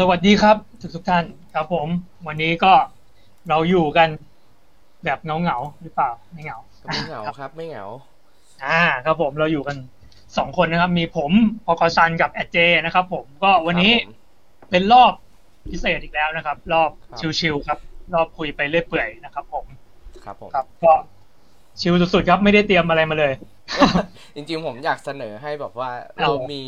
สวัสดีครับทุกทุกท่านครับผม วันนี้ก็เราอยู่กันแบบเงาเงาๆหรือเปล่าไม่เหงาไม่เหงาครับ ไม่เหงา อ่า ครับผมเราอยู่กันสองคนนะครับ มีผมพอกซันกับแอดเจนะครับ ผมก็วันนี้ครับผมเป็นรอบพิเศษอีกแล้วนะครับ รอบครับชิวๆครับ รอบคุยไปเรื่อยเปื่อยนะครับ ผมครับผมครับก็ ชิวสุดๆครับไม่ได้เตรียมอะไรมาเลย จริงๆผมอยากเสนอให้แบบว่าเอาเรามี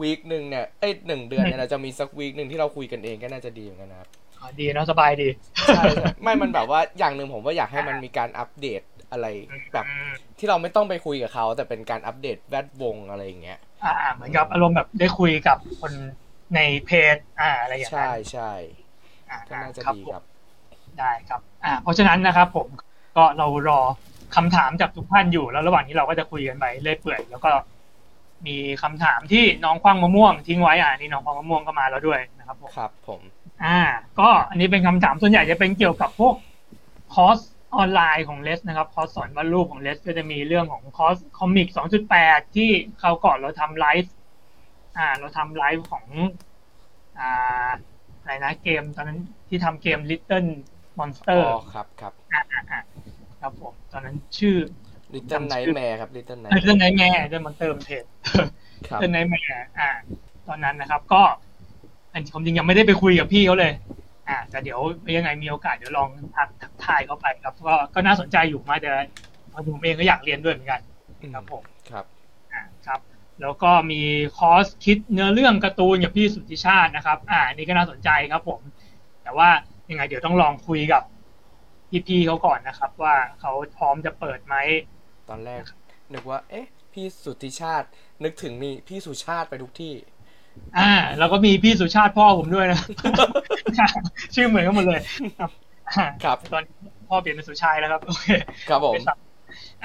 วีคหนึ่งเนี่ยเอ้ยหนึ่งเดือนเนี่ยเราจะมีสักวีคหนึ่งที่เราคุยกันเองก็น่าจะดีเหมือนกันนะครับอ๋อดีเนอะสบายดีใช่ใช่ไม่มันแบบว่าอย่างหนึ่งผมว่าอยากให้มันมีการอัปเดตอะไรแบบอืมที่เราไม่ต้องไปคุยกับเขา แต่เป็นการอัปเดตแวดวงอะไรอย่างเงี้ย อ่าเหมือนกับอารมณ์แบบได้คุยกับคนในเพจอ่าอะไรอย่างเงี้ใช่ยใช่อ่าก็น่าจะครับดีผมครับ ได้ครับ อ่า เพราะฉะนั้นนะครับผมก็เรารอ คำถามจากทุกท่านอยู่แล้วระหว่างนี้เราก็จะคุยกันไปเรื่อยเปื่อยแล้วก็มีคำถามที่น้องคว้างมะม่วงทิ้งไว้อ่านี่น้องคว้างมะม่วงก็มาแล้วด้วยนะครับผมครับ ผม อ่า ก็อันนี้เป็นคำถามส่วนใหญ่จะเป็นเกี่ยวกับพวกคอร์สออนไลน์ของเลสนะครับคอร์สสอนวาดรูปของเลสก็จะมีเรื่องของคอร์ส comic 2.8 ที่คราวก่อนเราทำไลฟ์อ่า เราทำไลฟ์ของอ่าอะไรนะเกมตอนนั้นที่ทำเกม Little อ๋ Monster อครับครับอ่าอ่าอ่าครับผม ตอนนั้นชื่อ Little จำชื่อ Nightmare ครับ Little เรื่อง Nightmare ไนแม่เรื่องมันเติมเพจครับเรื่องไนแม่อ่า ตอนนั้นนะครับ ก็อันผมจริงยังไม่ได้ไปคุยกับพี่เขาเลย อ่า แต่เดี๋ยวยังไงมีโอกาสเดี๋ยวลองทักทักทายเขาไปครับ ก็ก็น่าสนใจอยู่มาจะผมเองก็อยากเรียนด้วยเหมือนกันครับผมครับอ่าครับ แล้วก็มีคอร์สคิดเนื้อเรื่องการ์ตูนกับพี่สุทธิชาตินะครับ อ่าอันนี่ก็น่าสนใจครับผม แต่ว่ายังไงเดี๋ยวต้องลองคุยกับ พี่ๆเขาก่อนนะครับ ว่าเขาพร้อมจะเปิดไหมตอนแรกนึกว่า เอ๊ะ พี่สุทธิชาติ นึกถึงมีพี่สุชาติไปทุกที่ อ่า แล้วก็มีพี่สุชาติพ่อผมด้วยนะชื่อเหมือนกันหมดเลยครับอ่าครับตอนนี้พ่อเปลี่ยนเป็นสุชายแล้วครับโอเคครับผม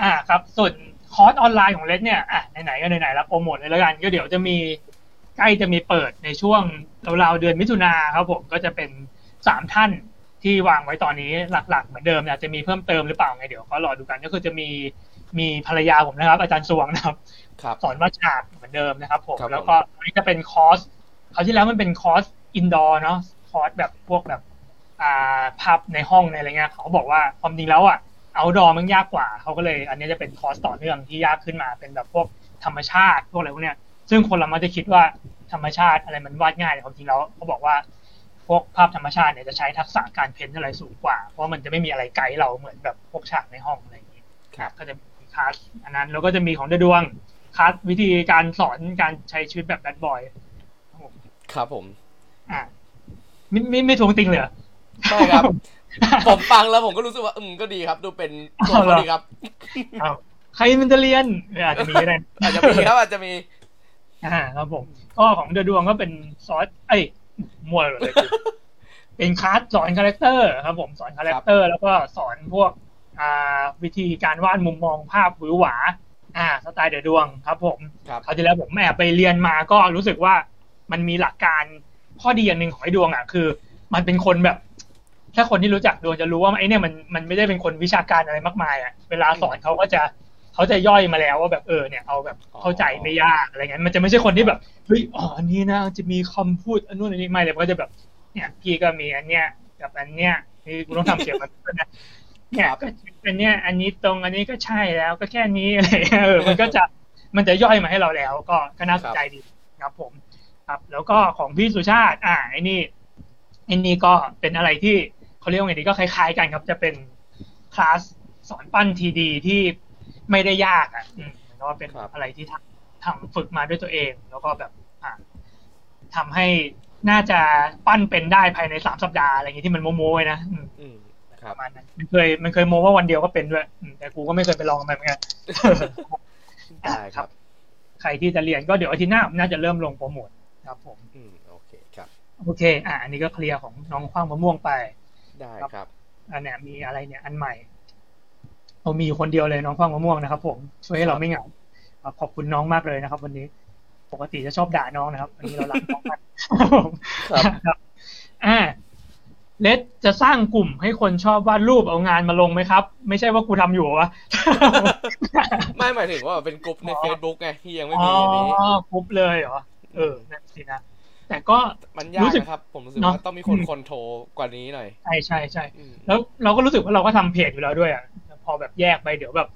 อ่าครับ ส่วนคอร์สออนไลน์ของเลสเนี่ยอะไหนๆก็ไหนๆแล้วโปรโมทเลยแล้วกัน ก็เดี๋ยวจะมีใกล้จะมีเปิดในช่วงราวๆเดือนมิถุนาครับผมก็จะเป็นสามท่าน ที่วางไว้ตอนนี้หลัก ๆ เหมือนเดิมอาจจะมีเพิ่มเติมหรือเปล่าไงเดี๋ยวก็รอดูกันก็คือจะมีมีภรรยาผมนะครับ อาจารย์สวงนะครับครับสอนวาดฉากเหมือนเดิมนะครับผมครับ ผมแล้วก็อันนี้จะเป็นคอร์สคราวที่แล้วมันเป็นคอร์ส indoor เนาะคอร์สแบบพวกแบบอ่าภาพในห้องในอะไรเงี้ยเขาบอกว่าความจริงแล้วอะ outdoor มันยากกว่าเขาก็เลย อันนี้จะเป็นคอร์สต่อเนื่องที่ยากขึ้นมาเป็นแบบพวกธรรมชาติพวกอะไรพวกเนี้ยซึ่งคนเรามักจะคิดว่าธรรมชาติอะไรมันวาดง่ายแต่ความจริงแล้วเขาบอกว่า พวกภาพธรรมชาติเนี่ยจะใช้ทักษะการเพ้นท์อะไรสูงกว่า เพราะมันจะไม่มีอะไรไกด์เราเหมือนแบบพวกฉากในห้องอะไรอย่างนี้ครับก็จะมีคลาสอันนั้นแล้วก็จะมีของเดอะดวงคลาสวิธีการสอนการใช้ชีวิตแบบแบดบอยครับผม อะไม่ไม่ไม่ทวงติงเลยเหรอไม่ครับ ผมฟังแล้วผมก็รู้สึกว่า อืมก็ดีครับ ดูเป็นตัวเอาเหรเขาอดีครับอ้าวใครมันจะเรียนเอออาจจะมีก็ได้อาจจะมีครับอาจจะมีอ่าครับผมก็ของเดอะดวงก็เป็นซอส เอ้ย มัวเลยกูเป็นคลาสสอนคาแรคเตอร์ครับผมสอนคาแรคเตอร์ แล้วก็สอนพวกอ่าวิธีการวาดมุมมองภาพหวือหวา อ่า สไตล์เดอะดวงครับผมครับคราวที่แล้วผมแอบไปเรียนมาก็รู้สึกว่ามันมีหลักการข้อดีอย่างหนึ่งของไอ้ดวงอะคือ มันเป็นคนแบบ ถ้าคนที่รู้จักดวงจะรู้ว่าไอ้เนี่ยมันมันไม่ได้เป็นคนวิชาการอะไรมากมายอะเวลาสอนเขาก็จะ เขาจะย่อยมาแล้วว่าแบบเออเนี่ยเอาแบบเข้าใจไม่ยากอะไรเงี้ยมันจะไม่ใช่คนที่แบบเฮ้ยอ๋ออันนี้นะจะมีคำพูดอันนู้นอันนี้ไม่เลยมันก็จะแบบ เนี่ยพี่ก็มีอันเนี้ยกับอันเนี้ยนี่กูต้องทำเสียงมันด้วยนะเนี่ยครับก็อันเนี้ยอันนี้ตรงอันนี้ก็ใช่แล้วก็แค่นี้อะไรเงี้ยเออมันก็จะมันจะย่อยมาให้เราแล้ว ก็ก็น่าสนใจดีครับผม ครับ แล้วก็ของพี่สุชาติ อ่าไอ้นี่ไอ้นี่ก็เป็นอะไรที่เขาเรียกว่าไงดีก็คล้ายๆกันครับ จะเป็นคลาสสอนปั้นทีดีที่ ไม่ได้ยากอะอืมเหมือนกับว่าเป็นครับอะไรที่ทำทำฝึกมาด้วยตัวเอง แล้วก็แบบอ่าทำให้น่าจะปั้นเป็นได้ภายในสามสัปดาห์อะไรอย่างงี้ที่มันโม้ๆไว้นะอืมอืมคปรับระมาณนั้นมันเคยมันเคยโม้ว่าวันเดียวก็เป็นด้วยอืมแต่กูก็ไม่เคยไปลองมันเหมือนกันได้ครับ ใครที่จะเรียนก็เดี๋ยวอาทิตย์หน้าผมน่าจะเริ่มลงโปรโมทครับ ผมอืมโอเคครับ โอเค อะอันนี้ก็เคลียร์ของน้องขว้างมะม่วงไป ได้ครับอันเนี้ยมีอะไรเนี่ยอันใหม่ เรามีอยู่คนเดียวเลยน้องขว้างมะม่วงนะครับ ผมช่วยให้เราไม่เหงาครับขอบคุณน้องมากเลยนะครับ วันนี้ปกติจะชอบด่าน้องนะครับวันนี้เรารักน้องมากครับครับอ่าเลสจะสร้างกลุ่มให้คนชอบวาดรูปเอางานมาลงไหมครับ ไม่ใช่ว่ากูทำอยู่วะไม่หมายถึงว่าเป็นกลุ่มในอ๋อ Facebook ไงที่ยังไม่อ๋อมีอันนี้กรุ๊ปเลยเหรอเออนั่นสินะแต่ก็มันยากรู้สึกนะครับ ผมรู้สึกเนอะว่าต้องมีคนอืม control กว่านี้หน่อยใช่ใช่ใช่อืมแล้วเราก็รู้สึกว่าเราก็ทำเพจอยู่แล้วด้วยอะพ อแบบแยกไปเดี๋ยวแบบ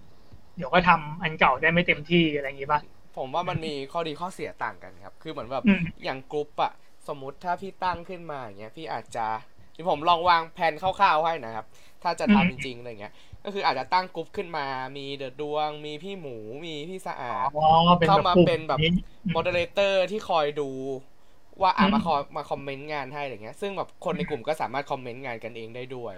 เดี๋ยวก็ทำอันเก่าได้ไม่เต็มที่อะไรอย่างงี้ป่ะผมว่ามันมีข้อดีข้อเสียต่างกันครับ คือเหมือนแบบอืมอย่างกรุ๊ปอะสมมุติถ้าพี่ตั้งขึ้นมาอย่างเงี้ยพี่อาจจะที่ผมลองวางแผนคร่าวๆให้นะครับ ถ้าจะทำจริงๆอะไรเงี้ย ก็คืออาจจะตั้งกรุ๊ปขึ้นมา มีเดอะดวง มีพี่หมู มีพี่สะอาดอ๋อเป็นเข้าแบบมาปุ่เป็นแบบนี้ moderator ที่คอยดูว่าอะอืมมาคอยมา comment งานให้อะไรเงี้ย ซึ่งแบบคนในกลุ่มก็สามารถ comment งานกันเองได้ด้วย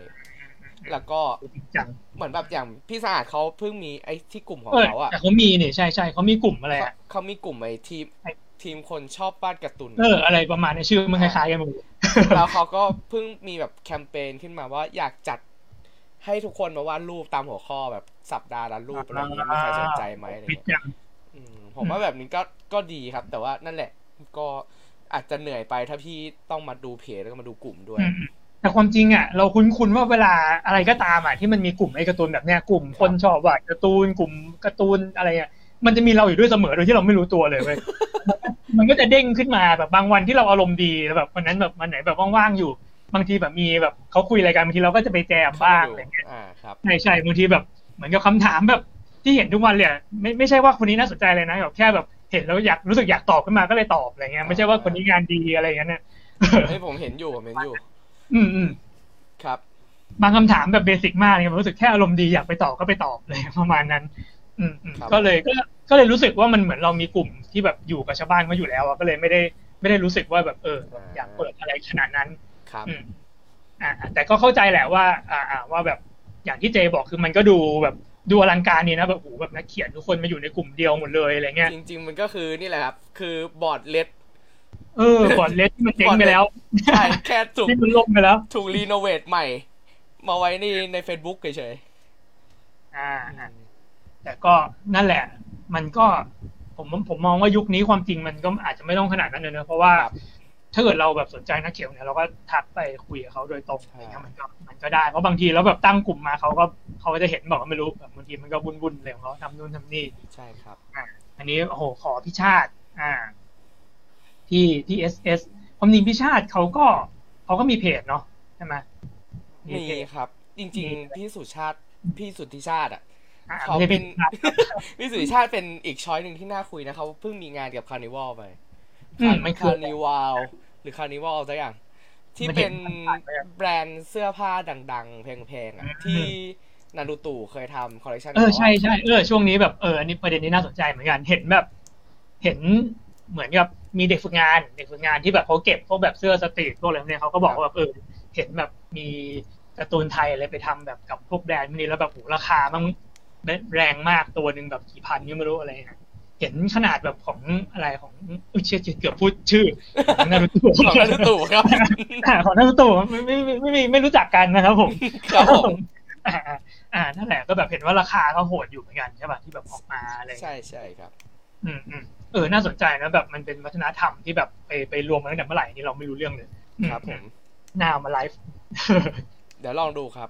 แล้วก็จริงจังเหมือนแบบอย่างพี่สะอาดเขาเพิ่งมีไอ้ที่กลุ่มของเออเขาอะแต่เขามีนี่ใช่ใช่เขามีกลุ่มอะไรเขาอะเขามีกลุ่มไอ้ทีมไอ้ทีมคนชอบวาดการ์ตูนเอออะไรประมาณนี้ชื่อมันคล้ายๆกันหมดแล้วเขาก็เพิ่งมีแบบแคมเปญขึ้นมาว่าอยากจัดให้ทุกคนมาวาดรูปตามหัวข้อแบบสัปดาห์ละรูปอะไรอย่างเงี้ยมีใครสนใจไหมอะไรปิดเงี้ยจังอืมผมว่าแบบนี้ก็ก็ดีครับ แต่ว่านั่นแหละก็อาจจะเหนื่อยไปถ้าพี่ต้องมาดูเพจแล้วก็มาดูกลุ่มด้วยอืม แต่ความจริงอะเราคุ้นๆว่าเวลาอะไรก็ตามอะที่มันมีกลุ่มไอ้การ์ตูนแบบเนี้ยกลุ่มคนชอบวาดการ์ตูนกลุ่มการ์ตูนอะไรอะมันจะมีเราอยู่ด้วยเสมอโดยที่เราไม่รู้ตัวเลยเว้ยมันก็จะเด้งขึ้นมาแบบบางวันที่เราอารมณ์ดีแล้วแบบวันนั้นแบบวันไหนแบบว่างๆอยู่ บางทีแบบมีแบบเขาคุยอะไรกันบางทีเราก็จะไปแจมบ้างอะไรเงี้ยอ่าครับใช่ใช่บางทีแบบ เหมือนกับคำถามแบบที่เห็นทุกวันเลยอะไม่ไม่ใช่ว่าคนนี้น่าสนใจเลยนะแบบแค่แบบเห็นแล้วอยากรู้สึกอยากตอบขึ้นมาก็เลยตอบอะไรเงี้ยไม่ใช่ว่าคนนี้งานดีอะไรอย่างเงี้ยเนี่ยเฮ้ยผมเห็นอยู่ผมเห็นอยู่ อืมอืมครับบางคำถามแบบเบสิกมากเลยรู้สึกแค่อารมณ์ดีอยากไปตอบก็ไปตอบเลยประมาณนั้น อืมอืมครับก็เลยก็ก็เลยรู้สึกว่ามันเหมือนเรามีกลุ่มที่แบบอยู่กับชาวบ้านเขาอยู่แล้วอะก็เลยไม่ได้ไม่ได้รู้สึกว่าแบบเออแบบอยากเปิดอะไรขนาดนั้น ครับอืมอ่าอ่าแต่ก็เข้าใจแหละว่าอ่า อ่าว่าแบบอย่างที่เจบอกคือมันก็ดูแบบดูอลังการนี่นะแบบโอ้โหแบบนักเขียนทุกคนมาอยู่ในกลุ่มเดียวหมดเลยอะไรเงี้ยจริง ๆ มันก็คือนี่แหละครับ คือบอร์ดเลด เออบอร์ดเลสที่มันเจ๊งไปแล้วใช่แค่ถูกที่มันล่มไปแล้วถูกรีโนเวทใหม่ มาไว้นี่ใน Facebook เฉยอ่าๆอ่าแต่ก็นั่นแหละ มันก็ผมผมมองว่ายุคนี้ความจริงมันก็อาจจะไม่ต้องขนาดนั้นเลยนะเพราะว่าครับถ้าเกิดเราแบบสนใจนักเขียนเนี่ยเราก็ทักไปคุยกับเขาโดยตรงใช่อะไรเงี้ยมันก็มันก็ได้เพราะบางทีแล้วแบบตั้งกลุ่มมาเขาก็เขาก็จะเห็นบอกว่าไม่รู้แบบบางทีมันก็บุ่นๆเลยของเขาทำนู่นทำนี่ใช่ครับอันนี้โอ้โหขอพิชาติ อ่า ที่ที่เอสเอสความจริงพิชาติเขาก็เขาก็มีเพจเนาะใช่ไหมมีเพจครับ จริงมีๆพี่สุชาติพี่สุทธิชาติอะอ่าเขาไม่ใช่เป็พินชาติพี่สุทธิชาติเป็นอีกช้อยหนึ่งที่น่าคุยนะเขาเพิ่งมีงานกับคาร์นิวัลไปอืมมันคือคาร์นิวัลหรือคาร์นิวัลสักอย่างที่มันเห็เป็นนผ่านๆไปอะแบรนด์เสื้อผ้าดัง ๆ แพงๆอะอืมที่นารูตูเคยทำคอลเลคชันเออใช่ใช่เออช่วงนี้แบบเอออันนี้ประเด็นนี้น่าสนใจเหมือนกันเห็นแบบ เห็นเหมือนกับ มีเด็กฝึกงาน เด็กฝึกงานที่แบบเขาเก็บพวกแบบเสื้อสตรีทพวกอะไรพวกเนี่ยเขาก็บอกว่าแบบเออเห็นแบบมีการ์ตูนไทยอะไรไปทำแบบกับพวกแบรนด์พวกนี้แล้วแบบโหราคามันแรงมากตัวหนึ่งแบบกี่พันก็ไม่รู้อะไรนะเห็นขนาดแบบของอะไรของอุ้ยเชื่อเกือบพูดชื่อของนารูโตของนารูตูครับอ่าของนารูโตะไม่ไม่ไม่ไม่ไม่ไม่รู้จักกันนะครับผมครับผมอ่าอ่าอ่านั่นแหละก็แบบเห็นว่าราคาก็โหดอยู่เหมือนกันใช่ป่ะที่แบบออกมาอะไรอย่างเงี้ยใช่ใช่ครับ อืมอืม เออน่าสนใจนะแบบมันเป็นวัฒนธรรมที่แบบไปไปรวมมาตั้งแต่เมื่อไหร่นี่เราไม่รู้เรื่องเลยครับผมน่าเอามาไลฟ์เดี๋ยวลองดูครับ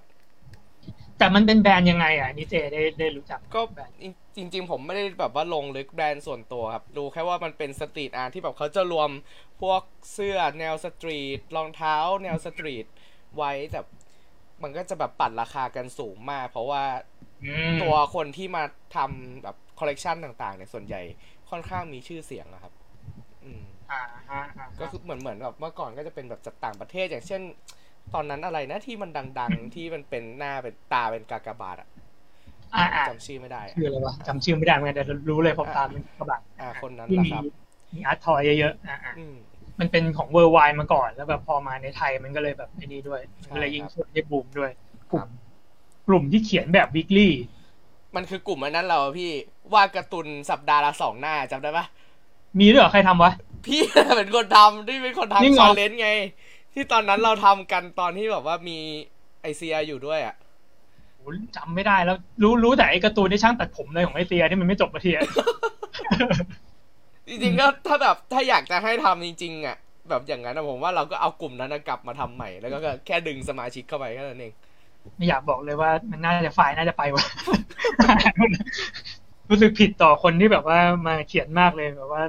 แต่มันเป็นแบรนด์ยังไงอะอันนี่เจได้ได้รู้จักก็จริง ๆ ผมไม่ได้แบบว่าลงลึกแบรนด์ส่วนตัวครับ ดูแค่ว่ามันเป็นสตรีทอาร์ตที่แบบเขาจะรวมพวกเสื้อแนว street รองเท้า แนว street ไว้แต่มันก็จะแบบปัดราคากันสูงมาก เพราะว่าอืมตัวคนที่มาทำแบบคอลเลกชันต่าง ๆ เนี่ยส่วนใหญ่ ค่อนข้างมีชื่อเสียงนะครับ อืมอ่าฮะอ่าก็คือเหมือนเหมือนแบบเมื่อก่อนก็จะเป็นแบบจากต่างประเทศอย่างเช่น ตอนนั้นอะไรนะที่มันดัง ๆ ที่มันเป็นหน้าเป็นตาเป็นกากบาทอะอ่าอ่าจำชื่อไม่ได้อะชื่ออะไรวะจำชื่อไม่ได้เหมือนกันแต่รู้เลยเพอตามเป็นกระบะอ่าคนนั้นที่แหละมีครับมีอาร์ตทอยเยอะๆอ่าอ่าอืมมันเป็นของเวอร์ไวมาก่อนแล้วแบบพอมาในไทยมันก็เลยแบบไอ้นี่ด้วยใช่ก็เลยยิ่งครับช่วยให้บูมด้วยกลุ่ครัมบกลุ่มที่เขียนแบบวิกลี่ มันคือกลุ่มอันนั้นเราอะพี่วาดการ์ตูนสัปดาห์ละสองหน้าจำได้ปะมีด้วยเหรอใครทำวะ พี่ เป็นคนทำที่เป็นคนจริงทำเหรชาอเลนจ์ไง ที่ตอนนั้นเราทำกันตอนที่แบบว่ามีไอเซียอยู่ด้วยอะโหจำไม่ได้แล้ว รู้รู้แต่ไอ้การ์ตูนที่ช่างตัดผมเลยของไอเซียที่มันไม่จบมาทีอะ จริงๆก็ถ้าแบบถ้าอยากจะให้ทำจริงๆอะแบบอย่างนั้นอะผมว่าเราก็เอากลุ่มนั้นอะกลับมาทำใหม่ แล้วก็แค่ดึงสมาชิกเข้าไปแค่นั้นเอง ไม่อยากบอกเลยว่ามันน่าจะฝ่ายน่าจะไปวะรู้สึกผิดต่อคนที่แบบว่ามาเขียนมากเลยแบบว่า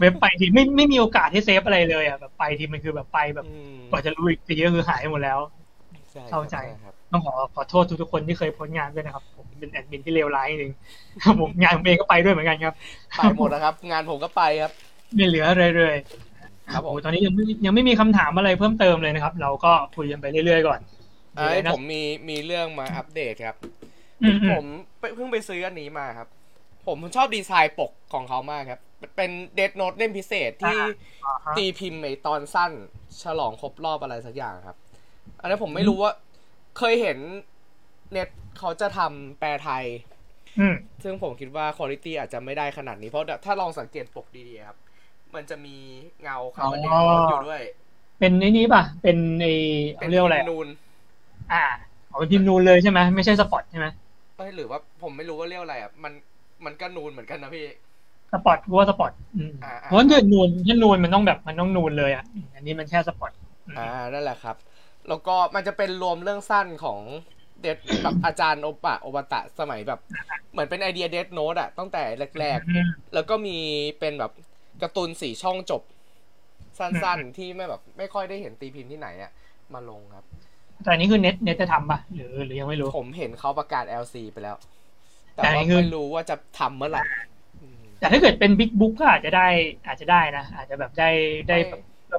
เว็บไปทีไม่ไม่มีโอกาสให้เซฟอะไรเลยอะแบบไปทีมันคือแบบไปแบบอืมกว่าจะรู้อีกทีก็คือหายหมดแล้วช่ครับเข้าใจครับต้องขอขอโทษทุกๆคนที่เคยโพ้นงานด้วยนะครับ ผมเป็นแอดมินที่เลวร้ายจริงๆผมงานผมเองก็ไปด้วยเหมือนกันครับไปหมดนะครับ งานผมก็ไปครับ ไม่เหลืออะไรเลยครับผมโอ้ตอนนี้ยังไม่ยังไม่มีคำถามอะไรเพิ่มเติมเลยนะครับ เราก็คุยกันไปเรื่อยๆก่อน เอ้ยเดี๋ยวนะผมมีมีเรื่องมาอัปเดตครับอืมอืผมมไปเพิ่งไปซื้ออันนี้มาครับ ผมชอบดีไซน์ปกของเขามากครับ เป็นเด d โน t เล่มพิเศษที่อ่าฮะตีพิมพ์ในตอนสั้น ฉลองครบรอบอะไรสักอย่างครับ อันนี้ผมไม่รู้ว่า เคยเห็นเน็ตเขาจะทำแปลไทยอืมซึ่งผมคิดว่าคุณภาพอาจจะไม่ได้ขนาดนี้ เพราะถ้าลองสังเกตปกดีๆครับ มันจะมีเงาคำว่าเดอ๋อโนอยู่ด้วย เป็นไอ้นี้ป่ะ เป็นไอ้เป็นเรียกว่าอะไรพิมพ์นูน อ่าเอาเป็นพิมพ์นูนเลยใช่ไหมไม่ใช่สปอตใช่ไหมเอ้ยหรือว่าผมไม่รู้ว่าเรียกอะไรอะมันมันก็นูนเหมือนกันนะพี่ spot กูว่า spot อืมอ่าอ่าเพราะถ้านูนถ้านูนมันต้องแบบมันต้องนูนเลยอะอืมอันนี้มันแค่ spotอืมอ่านั่นแหละครับ แล้วก็มันจะเป็นรวมเรื่องสั้นของเดดแบบอาจารย์โอปะโอบตะสมัยแบบ เหมือนเป็นไอเดีย Death Note อะตั้งแต่แรกอืมๆแล้วก็มีเป็นแบบการ์ตูนสี่ช่องจบ สั้นๆ ที่ไม่แบบ ไม่ค่อยได้เห็นตีพิมพ์ที่ไหนอะมาลงครับ แต่อันนี้คือเน็ตเน็ตจะทำป่ะหรือหรือยังไม่รู้ ผมเห็นเขาประกาศ LC ไปแล้ว แต่แต่ว่านี่คือไม่รู้ว่าจะทำเมื่อไหร่อืมแต่ถ้าเกิดเป็นบิ๊กบุ๊กก็อาจจะได้ อาจจะได้นะ อาจจะแบบได้ได้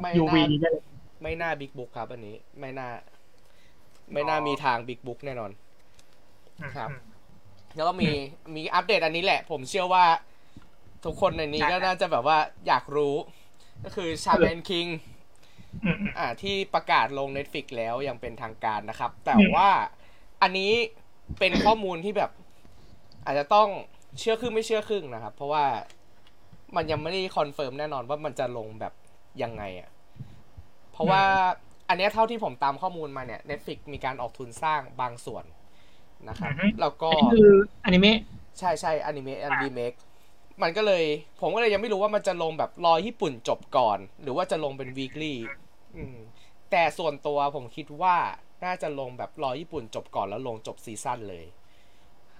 ไม่ยูวีได้เลยไม่น่าบิ๊กบุ๊กครับ อันนี้ ไม่น่า ไม่น่ามีทางบิ๊กบุ๊กแน่นอน ครับ แล้วก็มีมีอัปเดตอันนี้แหละ ผมเชื่อว่า ทุกคนในนี้ใช่ก็น่าจะแบบว่าอยากรู้ ก็คือชาแมนคิง อืมอืมอ่าที่ประกาศลง Netflix แล้วอย่างเป็นทางการนะครับ แต่อืมว่าอันนี้เป็นข้อมูลที่แบบ อาจจะต้องเชื่อครึ่งไม่เชื่อครึ่งนะครับ เพราะว่ามันยังไม่ได้ confirm แน่นอนว่ามันจะลงแบบยังไงอะ่ะ เพราะว่าอันเนี้ยเท่าที่ผมตามข้อมูลมาเนี่ย Netflix มีการออกทุนสร้างบางส่วนนะครับอือฮึแล้วก็อันนี้คืออนิเมะใช่ใช่อนิเมะอันรีเมค มันก็เลย ผมก็เลยยังไม่รู้ว่ามันจะลงแบบรอญี่ปุ่นจบก่อน หรือว่าจะลงเป็นวีคลี่อืมแต่ส่วนตัวผมคิดว่าน่าจะลงแบบรอญี่ปุ่นจบก่อนแล้วลงจบซีซั่นเลย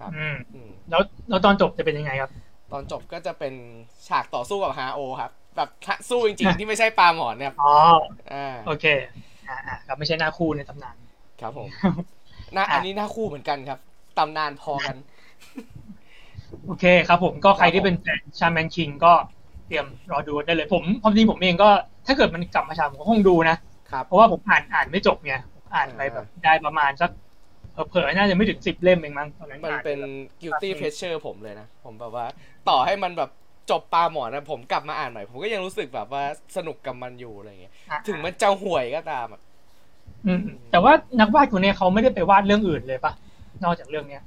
ครับอืมอืมแล้วแล้วตอนจบจะเป็นยังไงครับ ตอนจบก็จะเป็นฉากต่อสู้กับฮาโอครับ แบบสู้จริงๆ ที่ไม่ใช่ปลาหมอนเนี่ยครับอ๋ออ่าโอเคอ่าอ่าครับไม่ใช่หน้าคู่ในตำนาน ครับผมหน้าอันนี้หน้าคู่เหมือนกันครับตำนานพอกัน โอเคครับผมก็ใครที่เป็นแฟนชาแมนคิงก็เตรียมรอดูได้เลยผมความจริงผมเองก็ ถ้าเกิดมันกลับมาฉายผมก็คงดูนะครับเพราะว่าผมอ่านอ่านไม่จบไงผมอ่านไปอ่าแบบได้ประมาณสักเผลอๆน่าจะไม่ถึงสิบเล่มเองมั้งตอนนั้นมันอ่าเป็นแบบ guilty pleasure ผมเลยนะ ผมแบบว่า ต่อให้มันแบบจบปลาหมอนนะผมกลับมาอ่านใหม่ ผมก็ยังรู้สึกแบบว่าสนุกกับมันอยู่อะไรเงี้ยอะถึงมันจะห่วยก็ตามอะอืมแต่ว่านักวาดคนเนี้ยเขาไม่ได้ไปวาดเรื่องอื่นเลยปะนอกจากเรื่องเนี้ย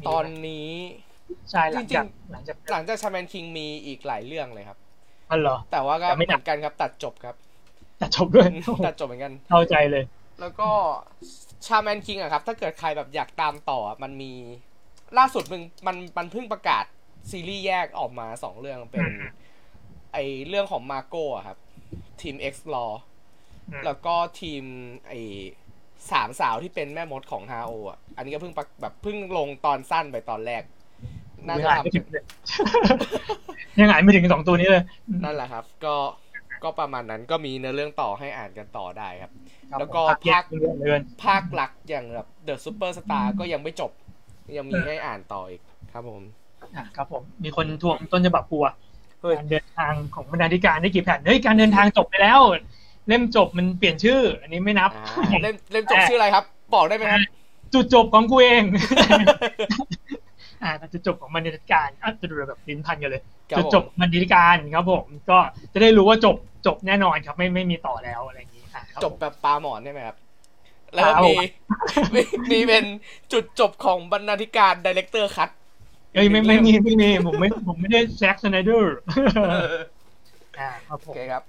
มีไหมตอนนี้ ใช่หลังจากจริงหลังจากหลังจากชาแมนคิงมีอีกหลายเรื่องเลยครับอ๋อเหรอ แต่ว่าก็แต่ไม่เหหนัมืกอนกันครับ ตัดจบครับแต่จบด้วยตัดจบเหมือนกันเข้าใจเลย แล้วก็ชาแมนคิงอะครับ ถ้าเกิดใครแบบอยากตามต่ออะมันมีล่าสุดมึงมันมันเพิ่งประกาศซีรีส์แยกออกมาสองเรื่องเป็นอืมไอเรื่องของมาโก้อะครับ ทีม X Law อืมแล้วก็ทีมไอสามสาวที่เป็นแม่มดของฮาโออะ อันนี้ก็เพิ่งประแบบเพิ่งลงตอนสั้นไปตอนแรก น่ายังจะอ่านทำไม่ถึงเลยยังอ่านไม่ถึงสองตัวนี้เลย นั่นแหละครับ ก็ก็ประมาณนั้นก็มีเนื้อเรื่องต่อให้อ่านกันต่อได้ครับครับแล้วก็ผมภาภาคคเยอะเหลือเกินภาคหลักอย่างแบบ The Superstar ก็ยังไม่จบ ยังมีให้อ่านต่ออีกครับผมอะครับผมมีคนทวงต้นฉบับปัวเฮ้ยการเดินทางของบรรณาธิการได้กี่แผ่นเฮ้ยการเดินทางจบไปแล้ว เล่มจบมันเปลี่ยนชื่อ อันนี้ไม่นับอ่าเล่มเล่มจบชื่ออะไรครับ บอกได้ไหมครับจุดจบของกูเอง อ่าจุดจบของบรรณาธิการอะจะดูแบบลิ้นพันกันเลยครับจุดจบบรรณาธิการครับผมก็จะได้รู้ว่าจบจบแน่นอนครับไม่ไม่มีต่อแล้วอะไรอย่างนี้อะครับจบแบบปลาหมอนได้ไหมครับแล้วก็ครับมีมีมีเป็นจุดจบของบรรณาธิการ director cutเอ้ยไม่ไม่มีไม่มีผมไม่ผมไม่ได้ Zack Snyderอ่าครับผโอมเคครับ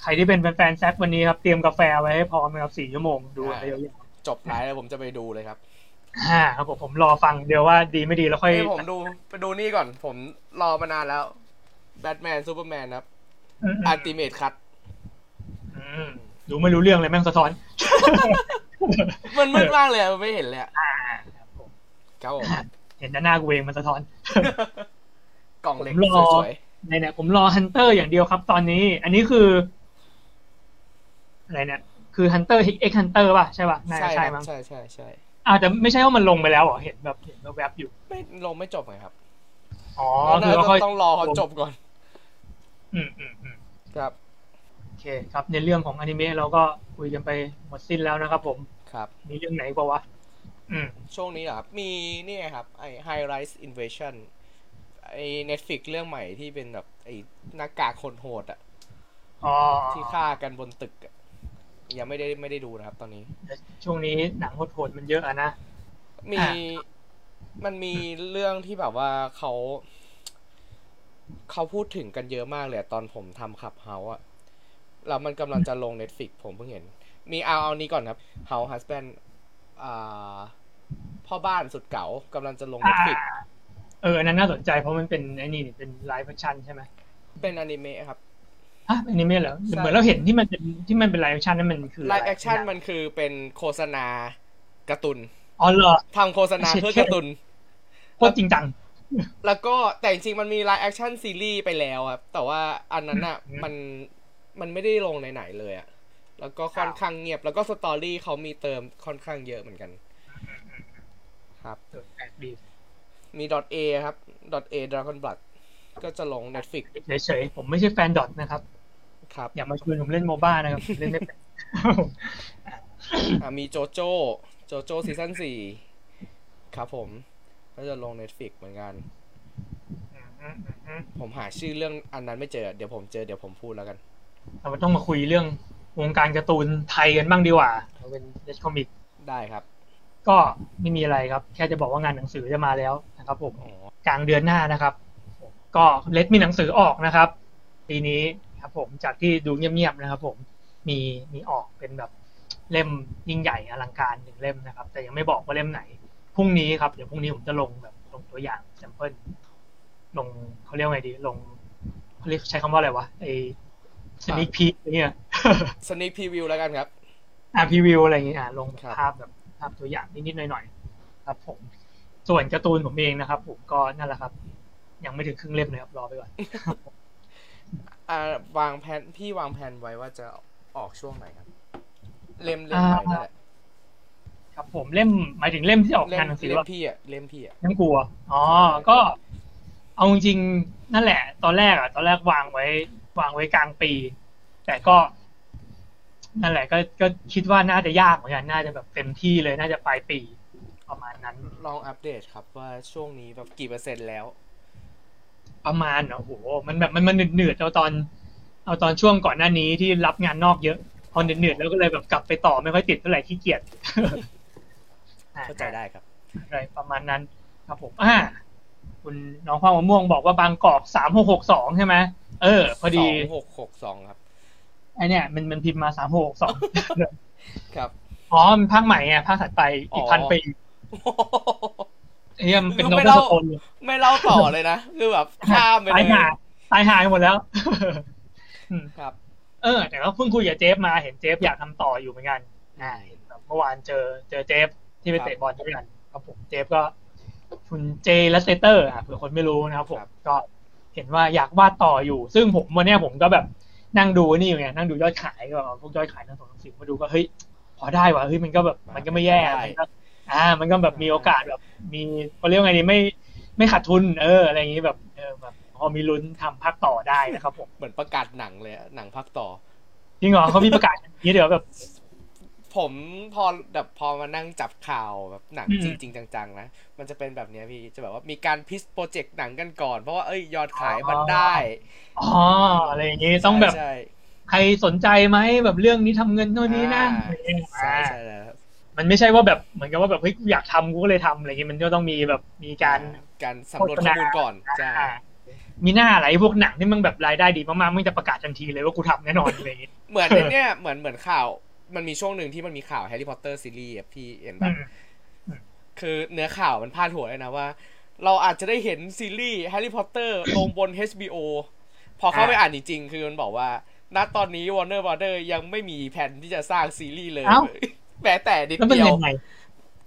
ใครที่เป็นแฟนๆ Zack วันนี้ครับ เตรียมกาแฟไว้ให้พร้อมนะครับสี่ชั่วโมงดูไปยาวจบท้ายแล้วผมจะไปดูเลยครับ ๆอ่าครับผมผมรอฟังเดี๋ยวว่าดีไม่ดีแล้วค่อยให้ผมดูไปดูนี่ก่อน ผมรอมานานแล้ว Batman Superman ครับอืม Ultimate Cutอืมดูไม่รู้เรื่องเลยแม่งสะท้อน มันมืดมากเลยอะไม่เห็นเลยอะอ่าครับผมครับผมเห็นด้านหน้ากูเองมันสะท้อนล่องเล็กผมรอ สวยในเนี่ยผมรอฮันเตอร์อย่างเดียวครับตอนนี้ อันนี้คืออะไรเนี่ย คือฮันเตอร์เอ็กฮันเตอร์ป่ะใช่ป่ะๆน่าใช่จะใช่ครับมั้งใช่ใช่ใช่ อ่าแต่ไม่ใช่ว่ามันลงไปแล้วเหรอเห็นแบบเห็นแวบๆอยู่ ไม่ลงไม่จบไงครับอ๋อน่าคือจะว่าค่อยต้องรอเขาจบก่อน อืมอืมอืมครับโอเคครับ ในเรื่องของอนิเมะเราก็คุยกันไปหมดสิ้นแล้วนะครับผมครับ มีเรื่องไหนบ้างวะอืมช่วงนี้เหรอครับ มีนี่ไงครับไอ้ High Rise Invasion ไอ้ Netflix เรื่องใหม่ที่เป็นแบบไอ้หน้ากากคนโหดอะอ๋อที่ฆ่ากันบนตึกอะ ยังไม่ได้ไม่ได้ดูนะครับ ตอนนี้ ช่วงนี้หนังโหดๆมันเยอะอะนะ มีอะมันมีเรื่องที่แบบว่าเขา เขาพูดถึงกันเยอะมากเลยอะตอนผมทำ Clubhouse อะแล้วมันกำลังจะลง Netflix ผมเพิ่งเห็น มีเอาเอานี้ก่อนครับ House Husband อ่า พ่อบ้านสุดเก๋ากำลังจะลงอ่า Netflix เอออันนั้นน่าสนใจเพราะมันเป็นไอ้นี่นี่เป็น live action ใช่ไหม เป็นอนิเมะครับ ฮะอนิเมะเหรอใช่เหมือนเราเห็นที่มันเป็นที่มันเป็น live action นั่นมันคือไลอะไรฟ์แอคชั่นมันคือเป็นโฆษณาการ์ตูนอ๋อเหรอทำโฆษณาเพื่อการ์ตูนโคตรจริงจัง แล้วก็แต่จริงๆมันมี live action ซีรีส์ไปแล้วครับ แต่ว่าอันนั้นอะอืมมันมันไม่ได้ลงไหนๆเลยอะแล้วก็ค่อนข้างเงียบแล้วก็ story เขามีเติมค่อนข้างเยอะเหมือนกัน ครับเออแปลกดีมี DOTA ครับ DOTA Dragon Blood ก็จะลง Netflix เฉยๆผมไม่ใช่แฟน DOTA นะครับ ครับอย่ามาชวนผมเล่น MOBA นะครับ เล่นไม่เป็นอะมีโจโจ้โจโจ้ซีซั่นสี่ครับผมก็จะลง Netflix เหมือนกัน ผมหาชื่อเรื่องอันนั้นไม่เจอ เดี๋ยวผมเจอเดี๋ยวผมพูดแล้วกันเราต้องมาคุยเรื่องวงการการ์ตูนไทยกันบ้างดีกว่าเราเป็นเดชคอมิกได้ครับ ก็ไม่มีอะไรครับ แค่จะบอกว่างานหนังสือจะมาแล้วนะครับผมอ๋อกลางเดือนหน้านะครับ ก็เลดมีหนังสือออกนะครับปีนี้ ครับผมจากที่ดูเงียบๆนะครับผมมีมีออกเป็นแบบเล่มยิ่งใหญ่อลังการหนึ่งเล่มนะครับ แต่ยังไม่บอกว่าเล่มไหนพรุ่งนี้ครับเดี๋ยวพรุ่งนี้ผมจะลงแบบลงตัวอย่าง sample ลงเขาเรียกว่าไงดี ลงเขาเรียกใช้คำว่าอะไรวะไอ sneak peek เนี่ย sneak preview แล้วกันครับอะ preview อะไรอย่างงี้อะลงแบบครับภาพแบบภาพตัวอย่างนิดๆหน่อยๆครับ ผมส่วนการ์ตูนผมเองนะครับ ผมก็นั่นแหละครับ ยังไม่ถึงครึ่งเล่มเลยครับรอไปก่อน อ่าวางแผนพี่วางแผนไว้ว่าจะออกช่วงไหนครับ เล่มเล่มไหนนั่นแหละครับผมเล่มหมายถึงเล่มที่ออกเล่งามนหนังสือเล่มว่าพี่อะเล่มพี่อะเล่มกลัวอ๋อก็ เอาจริงๆนั่นแหละ ตอนแรกอะ ตอนแรกวางไว้ วางไว้กลางปี แต่ก็ นั่นแหละ ก็ก็คิดว่าน่าจะยากเหมือนกันน่าจะแบบเต็มที่เลยน่าจะปลายปี ประมาณนั้น ลองอัปเดตครับว่าช่วงนี้แบบกี่เปอร์เซ็นต์แล้ว ประมาณโอ้โหมันแบบมันมันเหนืดๆเอาตอน เอาตอนช่วงก่อนหน้านี้ที่รับงานนอกเยอะ พอเหนืดๆแล้วก็เลยแบบกลับไปต่อไม่ค่อยติดเท่าไหร่ขี้เกียจอะเข้าใจได้ครับอะไรประมาณนั้นครับผมอ่าคุณน้องความมะม่วงบอกว่าบางกอกสามหกหกสองใช่ไหมเออ พอดีสองหกหกสองครับไอเนี่ยมันมันพิมพ์มาสามหกสองครับอ๋อมันภาคใหม่ไงภาคถัดไปอีกอ๋อพันปี เฮียมันเป็นโนไม่เบิลเล่าสโตนไม่เล่าต่อเลยนะ คือแบบข้ามไปตายเลยหาตายหายหมดแล้วครับ เออ แต่ก็เพิ่งคุยกับเจฟมาเห็นเจฟอยากทำต่ออยู่เหมือนกันอ่าเห็นแบบเมื่อวานเจอเจอเจฟที่ไปครับเตะบอลด้วยกันครับผมเจฟก็ คุณเจลัสเตเตอร์อะเผื่อคนไม่รู้นะครับผมครับก็เห็นว่าอยากวาดต่ออยู่ ซึ่งผมวันเนี้ยผมก็แบบนั่งดูนี่อยู่ไงนั่งดูยอดขายก็พวกยอดขายทั้งสองทั้งสิบมาดูก็เฮ้ยพอได้ว่ะเฮ้ยมันก็แบบมันก็ไม่แย่มันก็ อ่า มันก็แบบมีโอกาสแบบ มีเขาเรียกว่าไงดีไม่ไม่ขาดทุน เออ อะไรอย่างนี้แบบเออแบบพอมีลุ้นทำภาคต่อได้นะครับผมเหมือนประกาศหนังเลยอะหนังพักต่อจริงเหรอเขามีประกาศอย่างนี้เดี๋ยวแบบ ผมพอแบบพอมานั่งจับข่าวแบบหนังอืมจริง ๆ จังๆนะมันจะเป็นแบบเนี้ยพี่จะแบบว่ามีการพิสโปรเจกต์หนังกันก่อน เพราะว่าเอ้ยยอดขายมันได้อ๋ออะไรอย่างนี้ต้องแบบใช่ใครสนใจไหมแบบเรื่องนี้ทำเงินเท่านี้นะอ่าอะไรอย่างเงี้ยใช่อ่าใช่แล้วครับ มันไม่ใช่ว่าแบบเหมือนกับว่าแบบเฮ้ยกูอยากทำกูก็เลยทำอะไรอย่างเงี้ยมันก็ต้องมีแบบมีการการสำรวจข้อมูลก่อนใช่อ่ามีหน้าอะไรพวกหนังที่มึงแบบรายได้ดีมากๆมึงจะประกาศทันทีเลยว่ากูทำแน่นอนอะไรอย่างเงี้ยเหมือนในเนี่ยเหมือนเหมือนข่าว มันมีช่วงหนึ่งที่มันมีข่าวแฮร์รี่พอตเตอร์ซีรีส์พี่เห็นอืปะมคือเนื้อข่าวมันพาดหัวเลยนะว่า เราอาจจะได้เห็นซีรีส์แฮร์รี่พอตเตอร์ลงบน HBO พอเข้าไปอ่านจริงๆ คือมันบอกว่าณตอนนี้ Warner Brother ยังไม่มีแผนที่จะสร้างซีรีส์เลยเอ้า แม้แต่นิดแล้วเป็นเดียว ยังไง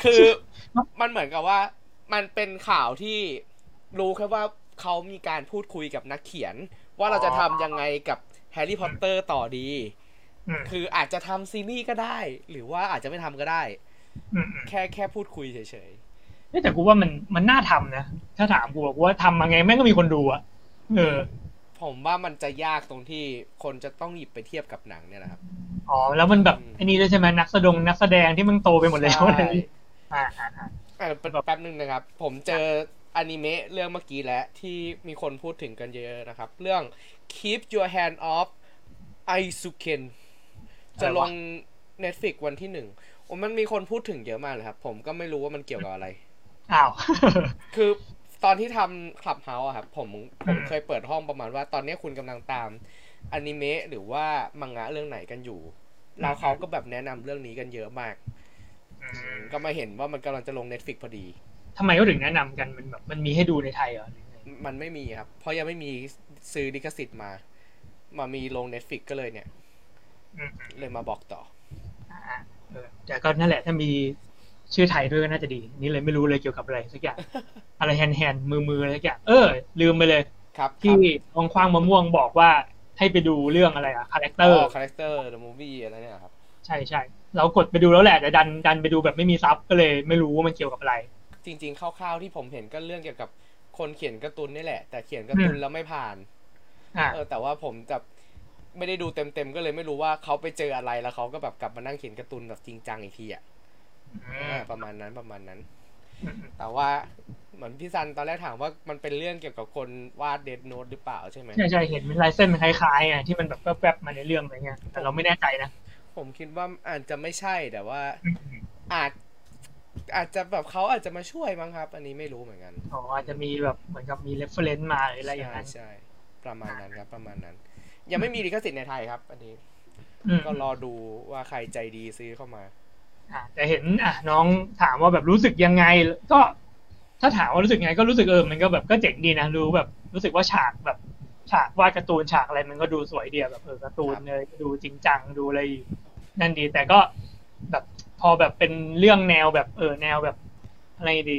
คือมันเหมือนกับว่า มันเป็นข่าวที่รู้แค่ว่าเขามีการพูดคุยกับนักเขียน ว่าเราจะทำยังไงกับแฮร์รี่พอตเตอร์ต่อดี อืมคืออาจจะทำซีรีส์ก็ได้ หรือว่าอาจจะไม่ทำก็ได้ อืมอืมแค่แค่พูดคุยเฉยเอ้ยแต่กูว่ามันมันน่าทำนะ ถ้าถามกูอะกูว่าทำมาไงแม่งก็มีคนดูอะเออๆ ผมว่ามันจะยากตรงที่คนจะต้องหยิบไปเทียบกับหนังเนี่ยนะครับ อ๋อ แล้วมันแบบอืมไอ้นี่ด้วยใช่ไหมนักแสดงนักแสดงที่มึงโตไปหมดแล้วใช่อะไรอย่างงี้อ่าอ่าอ่าเออแป๊บแป๊บนึงนะครับ ผมเจออนิเมะเรื่องเมื่อกี้แล้วที่มีคนพูดถึงกันเยอะนะครับ เรื่อง Keep Your Hand Off Aizuken จะลง Netflix วันที่หนึ่งโอ้มันมีคนพูดถึงเยอะมากเลยครับ ผมก็ไม่รู้ว่ามันเกี่ยวกับอะไร อ้าว คือ ตอนที่ทำคลับเฮาส์อะครับผมผมอืมเคยเปิดห้องประมาณว่าตอนนี้คุณกำลังตามอนิเมะหรือว่ามังงะเรื่องไหนกันอยู่ แล้วเขาก็แบบแนะนำเรื่องนี้กันเยอะมากก็มาเห็นว่ามันกำลังจะลง Netflix พอดีทำไมเขาถึงแนะนำกันมันแบบมันมีให้ดูในไทยเหรอหรือไงมันไม่มีครับ เพราะยังไม่มีซื้อลิขสิทธิ์มา มามีลง Netflix ก็เลยเนี่ยอืมอืมเลยมาบอกต่ออ่าอ่าเออแต่ก็นั่นแหละถ้ามี ชื่อไทยด้วยก็น่าจะดี นี่เลยไม่รู้เลยเกี่ยวกับอะไรสักอย่างอะไร hand hand มือมืออะไรสักอย่างเออ ลืมไปเลย ครับ ที่วงคว้างมะม่วงบอกว่าให้ไปดูเรื่องอะไรอะคาแรคเตเออ character the movie อะไรเนี่ยครับ ใช่ใช่เรากดไปดูแล้วแหละแต่ดันดันไปดูแบบไม่มีซับก็เลยไม่รู้ว่ามันเกี่ยวกับอะไร จริง ๆคร่าวๆที่ผมเห็นก็เรื่องเกี่ยวกับคนเขียนการ์ตูนนี่แหละ แต่เขียนการ์ตูนอืมแล้วไม่ผ่านอ่าเออแต่ว่าผมจะไม่ได้ดูเต็มๆก็เลยไม่รู้ว่าเขาไปเจออะไรแล้วเขาก็แบบกลับมานั่งเขียนการ์ตูนแบบจริงจังอีกทีอะอ่า ประมาณนั้นประมาณนั้น แต่ว่าเหมือนพี่ซันตอนแรกถามว่ามันเป็นเรื่องเกี่ยวกับคนวาดเดดโน e หรือเปล่าใช่ไหมใช่ใช่เห็นเป็นลายเส้นมันคล้ายๆไงที่มันแบบแวบๆมาในเรื่องอะไรเงี้ยแต่เราไม่แน่ใจนะผมคิดว่าอาจจะไม่ใช่แต่ว่าอาจอาจจะแบบเขาอาจจะมาช่วยมั้งครับ อันนี้ไม่รู้เหมือนกันอ๋ออาจจะมีแบบเหมือนกับมี reference มาหรืออะไรอย่างใช่นั้นใช่ประมาณนั้นครับ ประมาณนั้น ยังไม่มีลิขสิทธิ์ในไทยครับ อันนี้อืมก็รอดูว่าใครใจดีซื้อเข้ามาอะ แต่เห็นอะน้องถามว่าแบบรู้สึกยังไง ก็ถ้าถามว่ารู้สึกยังไงก็รู้สึกเออมันก็แบบก็เจ๋งดีนะรู้แบบรู้สึกว่าฉากแบบฉากวาดการ์ตูนฉากอะไรมันก็ดูสวยดีอะแบบเออการ์ตูนครับเลยดูจริงจังดูอะไรนั่นดี แต่ก็แบบพอแบบเป็นเรื่องแนวแบบเออแนวแบบอะไรดี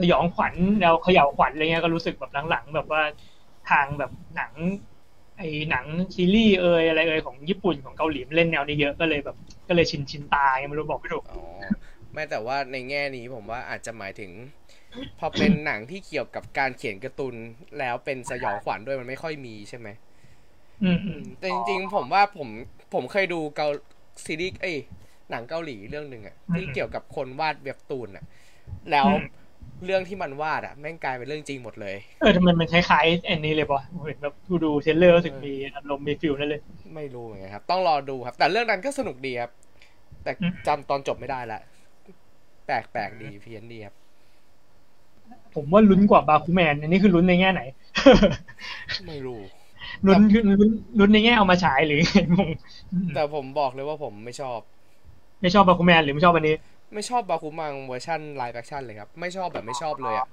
สยองขวัญแนวเขย่าวขวัญอะไรเงี้ยก็รู้สึกแบบหลังๆแบบว่าทางแบบหนัง ไอ้หนังซีรีส์เอยอะไรเอยของญี่ปุ่นของเกาหลีมันเล่นแนวนี้เยอะก็เลยแบบ ก็เลยชินชินตายังไม่รู้บอกไม่ถูกอ๋อไม่แต่ว่าในแง่นี้ผมว่าอาจจะหมายถึง พอเป็นหนังที่เกี่ยวกับการเขียนการ์ตูนแล้วเป็นสยองขวัญด้วยมันไม่ค่อยมีใช่ไหมอืมอืมแต่จริงๆผมว่าผมผมเคยดูเกาซีรีส์เอ้ยหนังเกาหลีเรื่องหนึ่งอะที่เกี่ยวกับคนวาดเว็บตูนอะแล้ว เรื่องที่มันวาดอะแม่งกลายเป็นเรื่องจริงหมดเลย เออทำไมมันคล้ายๆอันนี้เลยปะเห็นแบบดูดู trailer รู้สึกมีอารมณ์มี feel นั่นเลย ไม่รู้เหมือนกันครับ ต้องรอดูครับ แต่เรื่องนั้นก็สนุกดีครับ แต่อืมจำตอนจบไม่ได้ละแปลกแปลกๆดีเพี้ยนดีครับผมว่าลุ้นกว่าบาคูแมนอันนี้คือลุ้นในแง่ไหน ไม่รู้ลุ้นคือลุ้นลุ้นในแง่เอามาฉายหรือไงงงแต่ผมบอกเลยว่าผมไม่ชอบ ไม่ชอบบาคูแมนหรือไม่ชอบอันนี้ ไม่ชอบบาคุมังเวอร์ชัน live action เลยครับ ไม่ชอบแบบไม่ชอบเลยอะ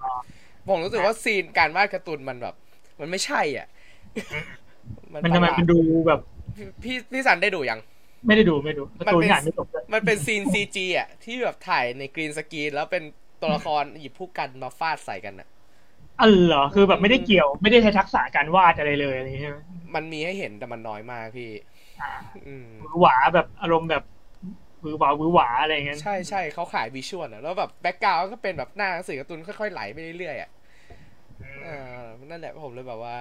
ผมรู้สึกว่า scene การวาดการ์ตูนมันแบบ มันไม่ใช่อะ มันทำไมประหลาดมันดูแบบ พี่พี่สันได้ดูยัง ไม่ได้ดูไม่ดูการ์ตูนมันเป็นอ่านไม่จบเลยมันเป็น scene CG อะ ที่แบบถ่ายใน green screen แล้วเป็นตัวละครหยิบพู่กันมาฟาดใส่กันอะอ๋อเหรอคือแบบไม่ได้เกี่ยวไม่ได้ใช้ทักษะการวาดอะไรเลยอะไรอย่างเงี้ยใช่ไหมมันมีให้เห็นแต่มันน้อยมากพี่อ่าอืมหวือหวาแบบอารมณ์แบบห วือหวาหวือหวาอะไรอย่างเงี้ยใช่ใช่เขาขาย visual อะแล้วแบบ background ก็เป็นแบบหน้าหนังสือการ์ตูนค่อยๆไหลไปเรื่อยๆอะเออนั่นแหละผมเลยแบบว่า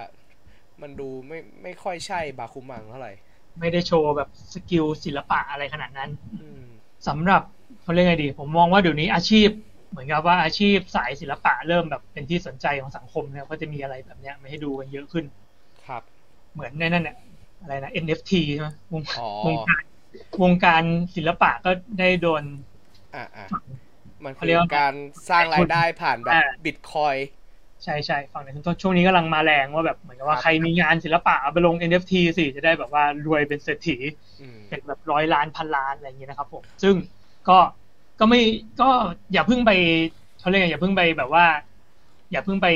มันดูไม่ไม่ค่อยใช่บาคุมังเท่าไหร่ไม่ได้โชว์แบบสกิลศิลปะอะไรขนาดนั้นอืมสำหรับเขาเรียกไงดี ผมมองว่าเดี๋ยวนี้อาชีพ เหมือนกับว่าอาชีพสายศิลปะเริ่มแบบเป็นที่สนใจของสังคมเนี่ยก็จะมีอะไรแบบเนี้ยมาให้ดูกันเยอะขึ้น ครับ เหมือนในนั่นเนี่ยอะไรนะ NFT ใช่ไหมวงอ๋อวงการ วงการศิลปะก็ได้โดน อะอะมันเขาคืเรียกอว่าการสร้างรายได้ผ่านแบบอ่าบิตคอยใช่ใช่ฝั่งในต้นช่วงนี้กำลังมาแรงว่าแบบเหมือนกับว่าครับใครมีงานศิลปะเอาไปลง NFT สิจะได้แบบว่ารวยเป็นเศรษฐีอืมเป็นแบบร้อยล้านพันล้านอะไรอย่างเงี้ยนะครับผม ซึ่งก็ก็ไม่ก็อย่าเพิ่งไปเขาเรียกไงอย่าเพิ่งไปแบบว่า อย่าเพิ่งไป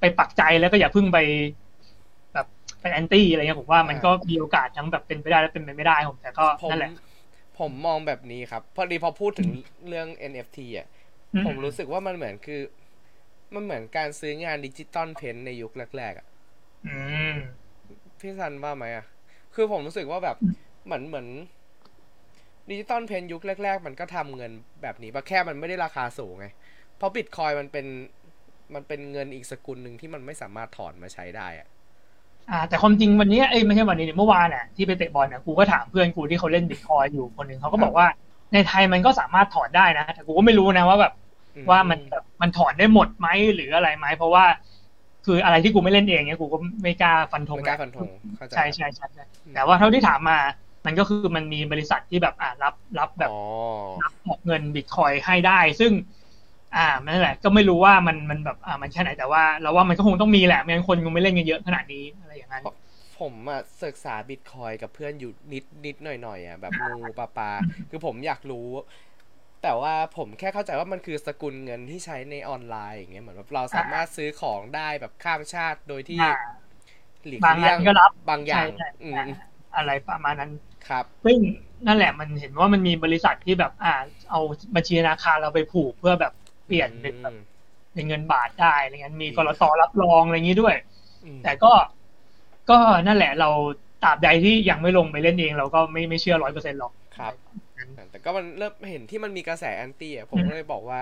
ไปปักใจแล้วก็อย่าเพิ่งไป แบบไปแอนตี้อะไรเงี้ยผมว่ามันก็มีโอกาสทั้งแบบเป็นไปได้และเป็นไปไม่ได้ผมแต่ก็ผมนั่นแหละ ผมมองแบบนี้ครับ พอดีพอพูดถึงเรื่อง NFT อะอืผมรู้สึกว่ามันเหมือนคือ มันเหมือนการซื้องาน digital paint ในยุคแรกๆอะอืมพี่ซันว่าไหมอะ คือผมรู้สึกว่าแบบเหมือนเหมือน digital paint ยุคแรก ๆ มันก็ทำเงินแบบนี้ปะแค่มันไม่ได้ราคาสูงไง เพราะบิตคอยน์มันเป็นมันเป็นเงินอีกสกุลหนึ่งที่มันไม่สามารถถอนมาใช้ได้อะ อ่าแต่ความจริงวันนี้เอ้ยไม่ใช่วันนี้ดิเมื่อวานอะที่ไปเตะบอลน่ะกูก็ถามเพื่อนกูที่เขาเล่นบิตคอยน์อยู่คนหนึ่งเขาก็บอกว่าในไทยมันก็สามารถถอนได้นะแต่กูก็ไม่รู้นะว่าแบบอืมว่ามันแบบมันถอนได้หมดไหมหรืออะไรไหมเพราะว่าคืออะไรที่กูไม่เล่นเองเนี่ยกูก็ไม่กล้าฟันธงไม่กล้าฟันธงเข้าใจใช่ใช่ใช่ใช่อืมแต่ว่าเท่าที่ถามมา มันก็คือมันมีบริษัทที่แบบอ่ารับรับแบบอ๋อรับออกเงินบิตคอยให้ได้ ซึ่ง อ่านั่นแหละ ก็ไม่รู้ว่ามันมันแบบอ่ามันแค่ไหนแต่ว่าเราว่ามันก็คงต้องมีแหละไม่งั้นคนคงไม่เล่นกันเยอะขนาดนี้อะไรอย่างนั้นผมอะศึกษาบิตคอยกับเพื่อนอยู่นิดนิดหน่อยหน่อยๆอะแบบงูปลาปลาคือผมอยากรู้ แต่ว่าผมแค่เข้าใจว่ามันคือสกุลเงินที่ใช้ในออนไลน์อย่างเงี้ยเหมือนว่าเราสามารถซื้อของได้แบบข้ามชาติโดยที่อ่าหลีกบางเลี่อัยงนก็รับบางอย่างใช่ใช่อืมอ่าอะไรประมาณนั้นครับซึ่งนั่นแหละมันเห็นว่ามันมีบริษัทที่แบบอ่าเอาบัญชีธนาคารเราไปผูกเพื่อแบบเปลี่ยนเป็นแบบเป็นเงินบาทได้อะไรเงี้ยมีกรตรับรองอะไรอย่างนี้ด้วยอืมแต่ก็ก็นั่นแหละเราตราบใดที่ยังไม่ลงไปเล่นเอง เราก็ไม่ไม่เชื่อร้อยเปอร์เซ็นต์หรอกครับแต่ก็มันเริ่มเห็นที่มันมีกระแสแอนตี้อะผมก็เลยบอกว่า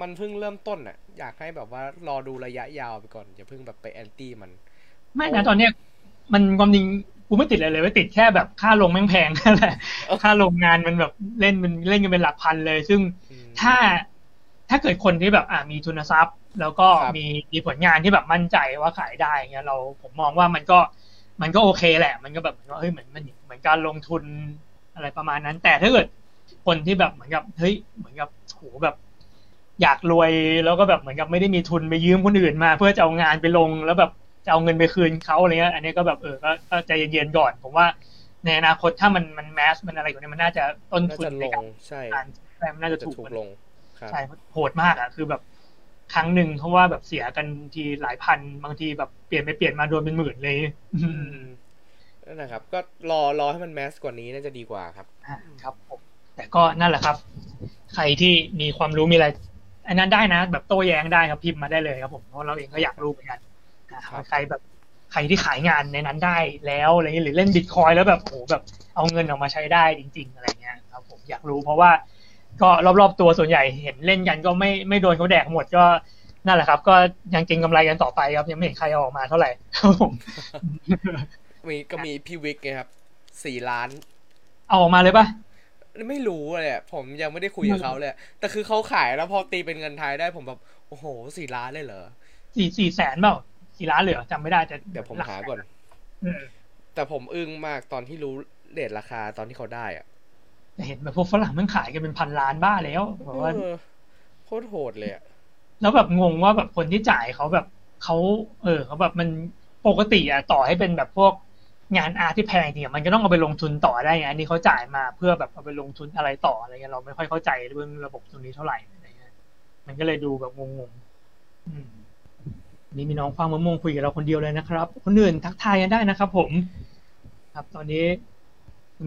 มันเพิ่งเริ่มต้นอะอยากให้แบบว่ารอดูระยะยาวไปก่อนอย่าเพิ่งแบบไปแอนตี้มัน ไม่นะตอนเนี้ยมันความจริงกูไม่ติดอะไรเลยไม่ติดแค่แบบค่าลงแม่งแพงนั่นแหละเออค่าลงงานมันแบบเล่นมันเล่นกันเป็นหลักพันเลย ซึ่งอืมถ้า ถ้าเกิดคนที่แบบอ่ามีทุนทรัพย์ แล้วก็ครับมีมีผลงานที่แบบมั่นใจว่าขายได้เงี้ยเราผมมองว่ามันก็มันก็โอเคแหละ มันก็แบบเหมือนว่าเฮ้ยเหมือนมันเหมือนการลงทุนอะไรประมาณนั้น แต่ถ้าเกิดคนที่แบบเหมือนกับเฮ้ยเหมือนกับโหแบบ อยากรวยแล้วก็แบบเหมือนกับไม่ได้มีทุนไปยืมคนอื่นมา เพื่อจะเอางานไปลงแล้วแบบจะเอาเงินไปคืนเขาอะไรเงี้ย อันนี้ก็แบบเออก็ก็ใจเย็นๆก่อน ผมว่าในอนาคตถ้ามันมันแมสมันอะไรกว่านี้มันน่าจะต้นน่าทุนจะในลการงใช่การใช้มันน่าจะจะถูกถูกกว่าลนี้งครับ ใช่โหดมากอะคือแบบครั้งหนึ่งเพราะว่าแบบเสียกันทีหลายพันบางทีแบบเปลี่ยนไปเปลี่ยนมาโดนเป็นหมื่นเลยอืมนั่นแหละครับ ก็รอรอให้มันแมสกว่านี้น่าจะดีกว่าครับอะครับผมแต่ก็นั่นแหละครับ ใครที่มีความรู้มีอะไร อันนั้นได้นะ แบบโต้แย้งได้ครับพิมพ์มาได้เลยครับผมเพราะเราเองก็อยากรู้เหมือนกันอะครับใครแบบใครที่ขายงานในนั้นได้แล้วอะไรเงี้ยหรือเล่นบิตคอยแล้วแบบโอ้โหแบบเอาเงินออกมาใช้ได้จริง ๆ อะไรเงี้ยครับผมอยากรู้เพราะว่า ก็รอบๆตัวส่วนใหญ่เห็นเล่นกันก็ไม่ไม่โดนเขาแดกหมดก็นั่นแหละครับ ก็ยังเก็งกำไรกันต่อไปครับ ยังไม่เห็นใครเอาออกมาเท่าไหร่ครับผมมีก็มีพี่วิกไงครับสี่ล้าน เอาออกมาเลยปะไม่รู้เลยอะผมยังไม่ได้คุยกับเขาเลย แต่คือเขาขายแล้วพอตีเป็นเงินไทยได้ผมแบบ โอ้โหสี่ล้านเลยเหรอสี่สี่แสนเปล่าสี่ล้านเหลือจำไม่ได้แต่เดี๋ยวผมลัหาก่อนเออแต่ผมอึ้งมากตอนที่รู้เรทราคาตอนที่เขาได้อะแต่ เห็นแบบพวกฝรั่งมันขายกันเป็นพันล้านบ้าแล้วแบบว่าเออโคตรโหดเลยอะแล้วแบบงงว่าแบบคนที่จ่ายเขาแบบเขาเออเขาแบบมันปกติอะต่อให้เป็นแบบพวกงานอาร์ตที่แพงจริงอะมันก็ต้องเอาไปลงทุนต่อได้ไงอันนี้เขาจ่ายมาเพื่อแบบเอาไปลงทุนอะไรต่ออะไรเงี้ยเราไม่ค่อยเข้าใจเรื่องระบบตรงนี้เท่าไหร่อะไรเงี้ยมันก็เลยดูแบบงงๆอืมนี่มีน้องฟังมะม่วงคุยกับเราคนเดียวเลยนะครับ คนอื่นทักทายกันได้นะครับผม ครับตอนนี้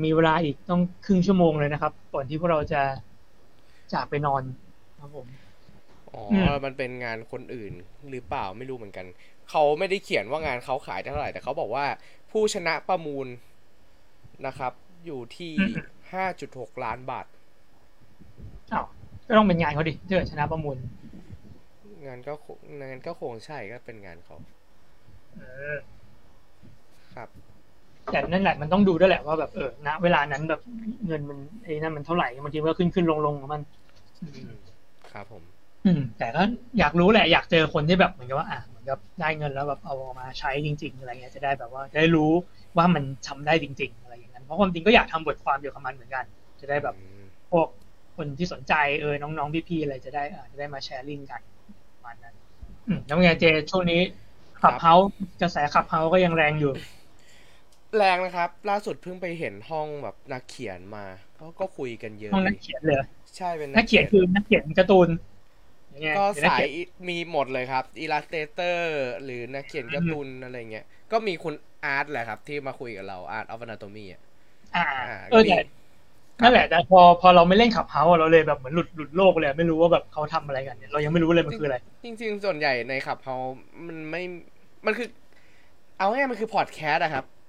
มีเวลาอีกต้องครึ่งชั่วโมงเลยนะครับ ก่อนที่พวกเราจะจากไปนอนครับผมอ๋ออืมมันเป็นงานคนอื่นหรือเปล่าไม่รู้เหมือนกัน เขาไม่ได้เขียนว่างานเขาขายเท่าไหร่ แต่เขาบอกว่าผู้ชนะประมูลนะครับ อยู่ที่ห้าจุดหกล้านบาทอ้าวก็ต้องเป็นงานเขาดิถ้าเกิดชนะประมูล งานก็คงงานก็คงใช่ก็เป็นงานเขา เออ ครับ แต่นั่นแหละมันต้องดูด้วยแหละว่าแบบเออณเวลานั้นแบบเงินมันไอ้นั่นมันเท่าไหร่บางทีมันก็ขึ้นขึ้นลงลงของมันครับผม อืม แต่ก็อยากรู้แหละ อยากเจอคนที่แบบเหมือนกับว่าอะเหมือนกับได้เงินแล้วแบบเอาออกมาใช้จริง ๆ อะไรเงี้ยจะได้แบบว่าจะได้รู้ว่ามันทำได้จริง ๆ อะไรอย่างนั้นเพราะความจริงก็อยากทำบทความเกี่ยวกับมันเหมือนกัน จะได้แบบอืมพวกคนที่สนใจเออน้องๆพี่ๆอะไรจะได้อ่าจะได้มาแชร์ลิงก์กันประมาณนั้น อืมแล้วไงเจช่วงนี้ Clubhouse กระแส Clubhouse ก็ยังแรงอยู่ แรงนะครับ ล่าสุดเพิ่งไปเห็นห้องแบบนักเขียนมาก็ก็คุยกันเยอะห้องนักดีเขียนเลยใช่เป็นนักเขียนคือนักเขียนการ์ตูนอย่างเงี้ยก็หรือนัสายเขีนมีหมดเลยครับอิล s สเตเตอร์หรือนักเขียนการ์ตูนอะไรเงี้ย ก็มีคุณอาร์ตแหละครับ ที่มาคุยกับเราอาร์ตออฟนาโตมีอะอ่าอ่าเออมีแต่นั่นแหละแต่พอพอเราไม่เล่นขับเฮาเราเลยแบบเหมือนหลุดหลุดโลกเลยไม่รู้ว่าแบบเขาทำอะไรกันเนี่ยเรายังไม่รู้เลยมันคืออะไร จริง ๆ ส่วนใหญ่ในขับเฮามันไม่มันคือ เอาง่ายๆมันคือพอดแคสต์อะครับม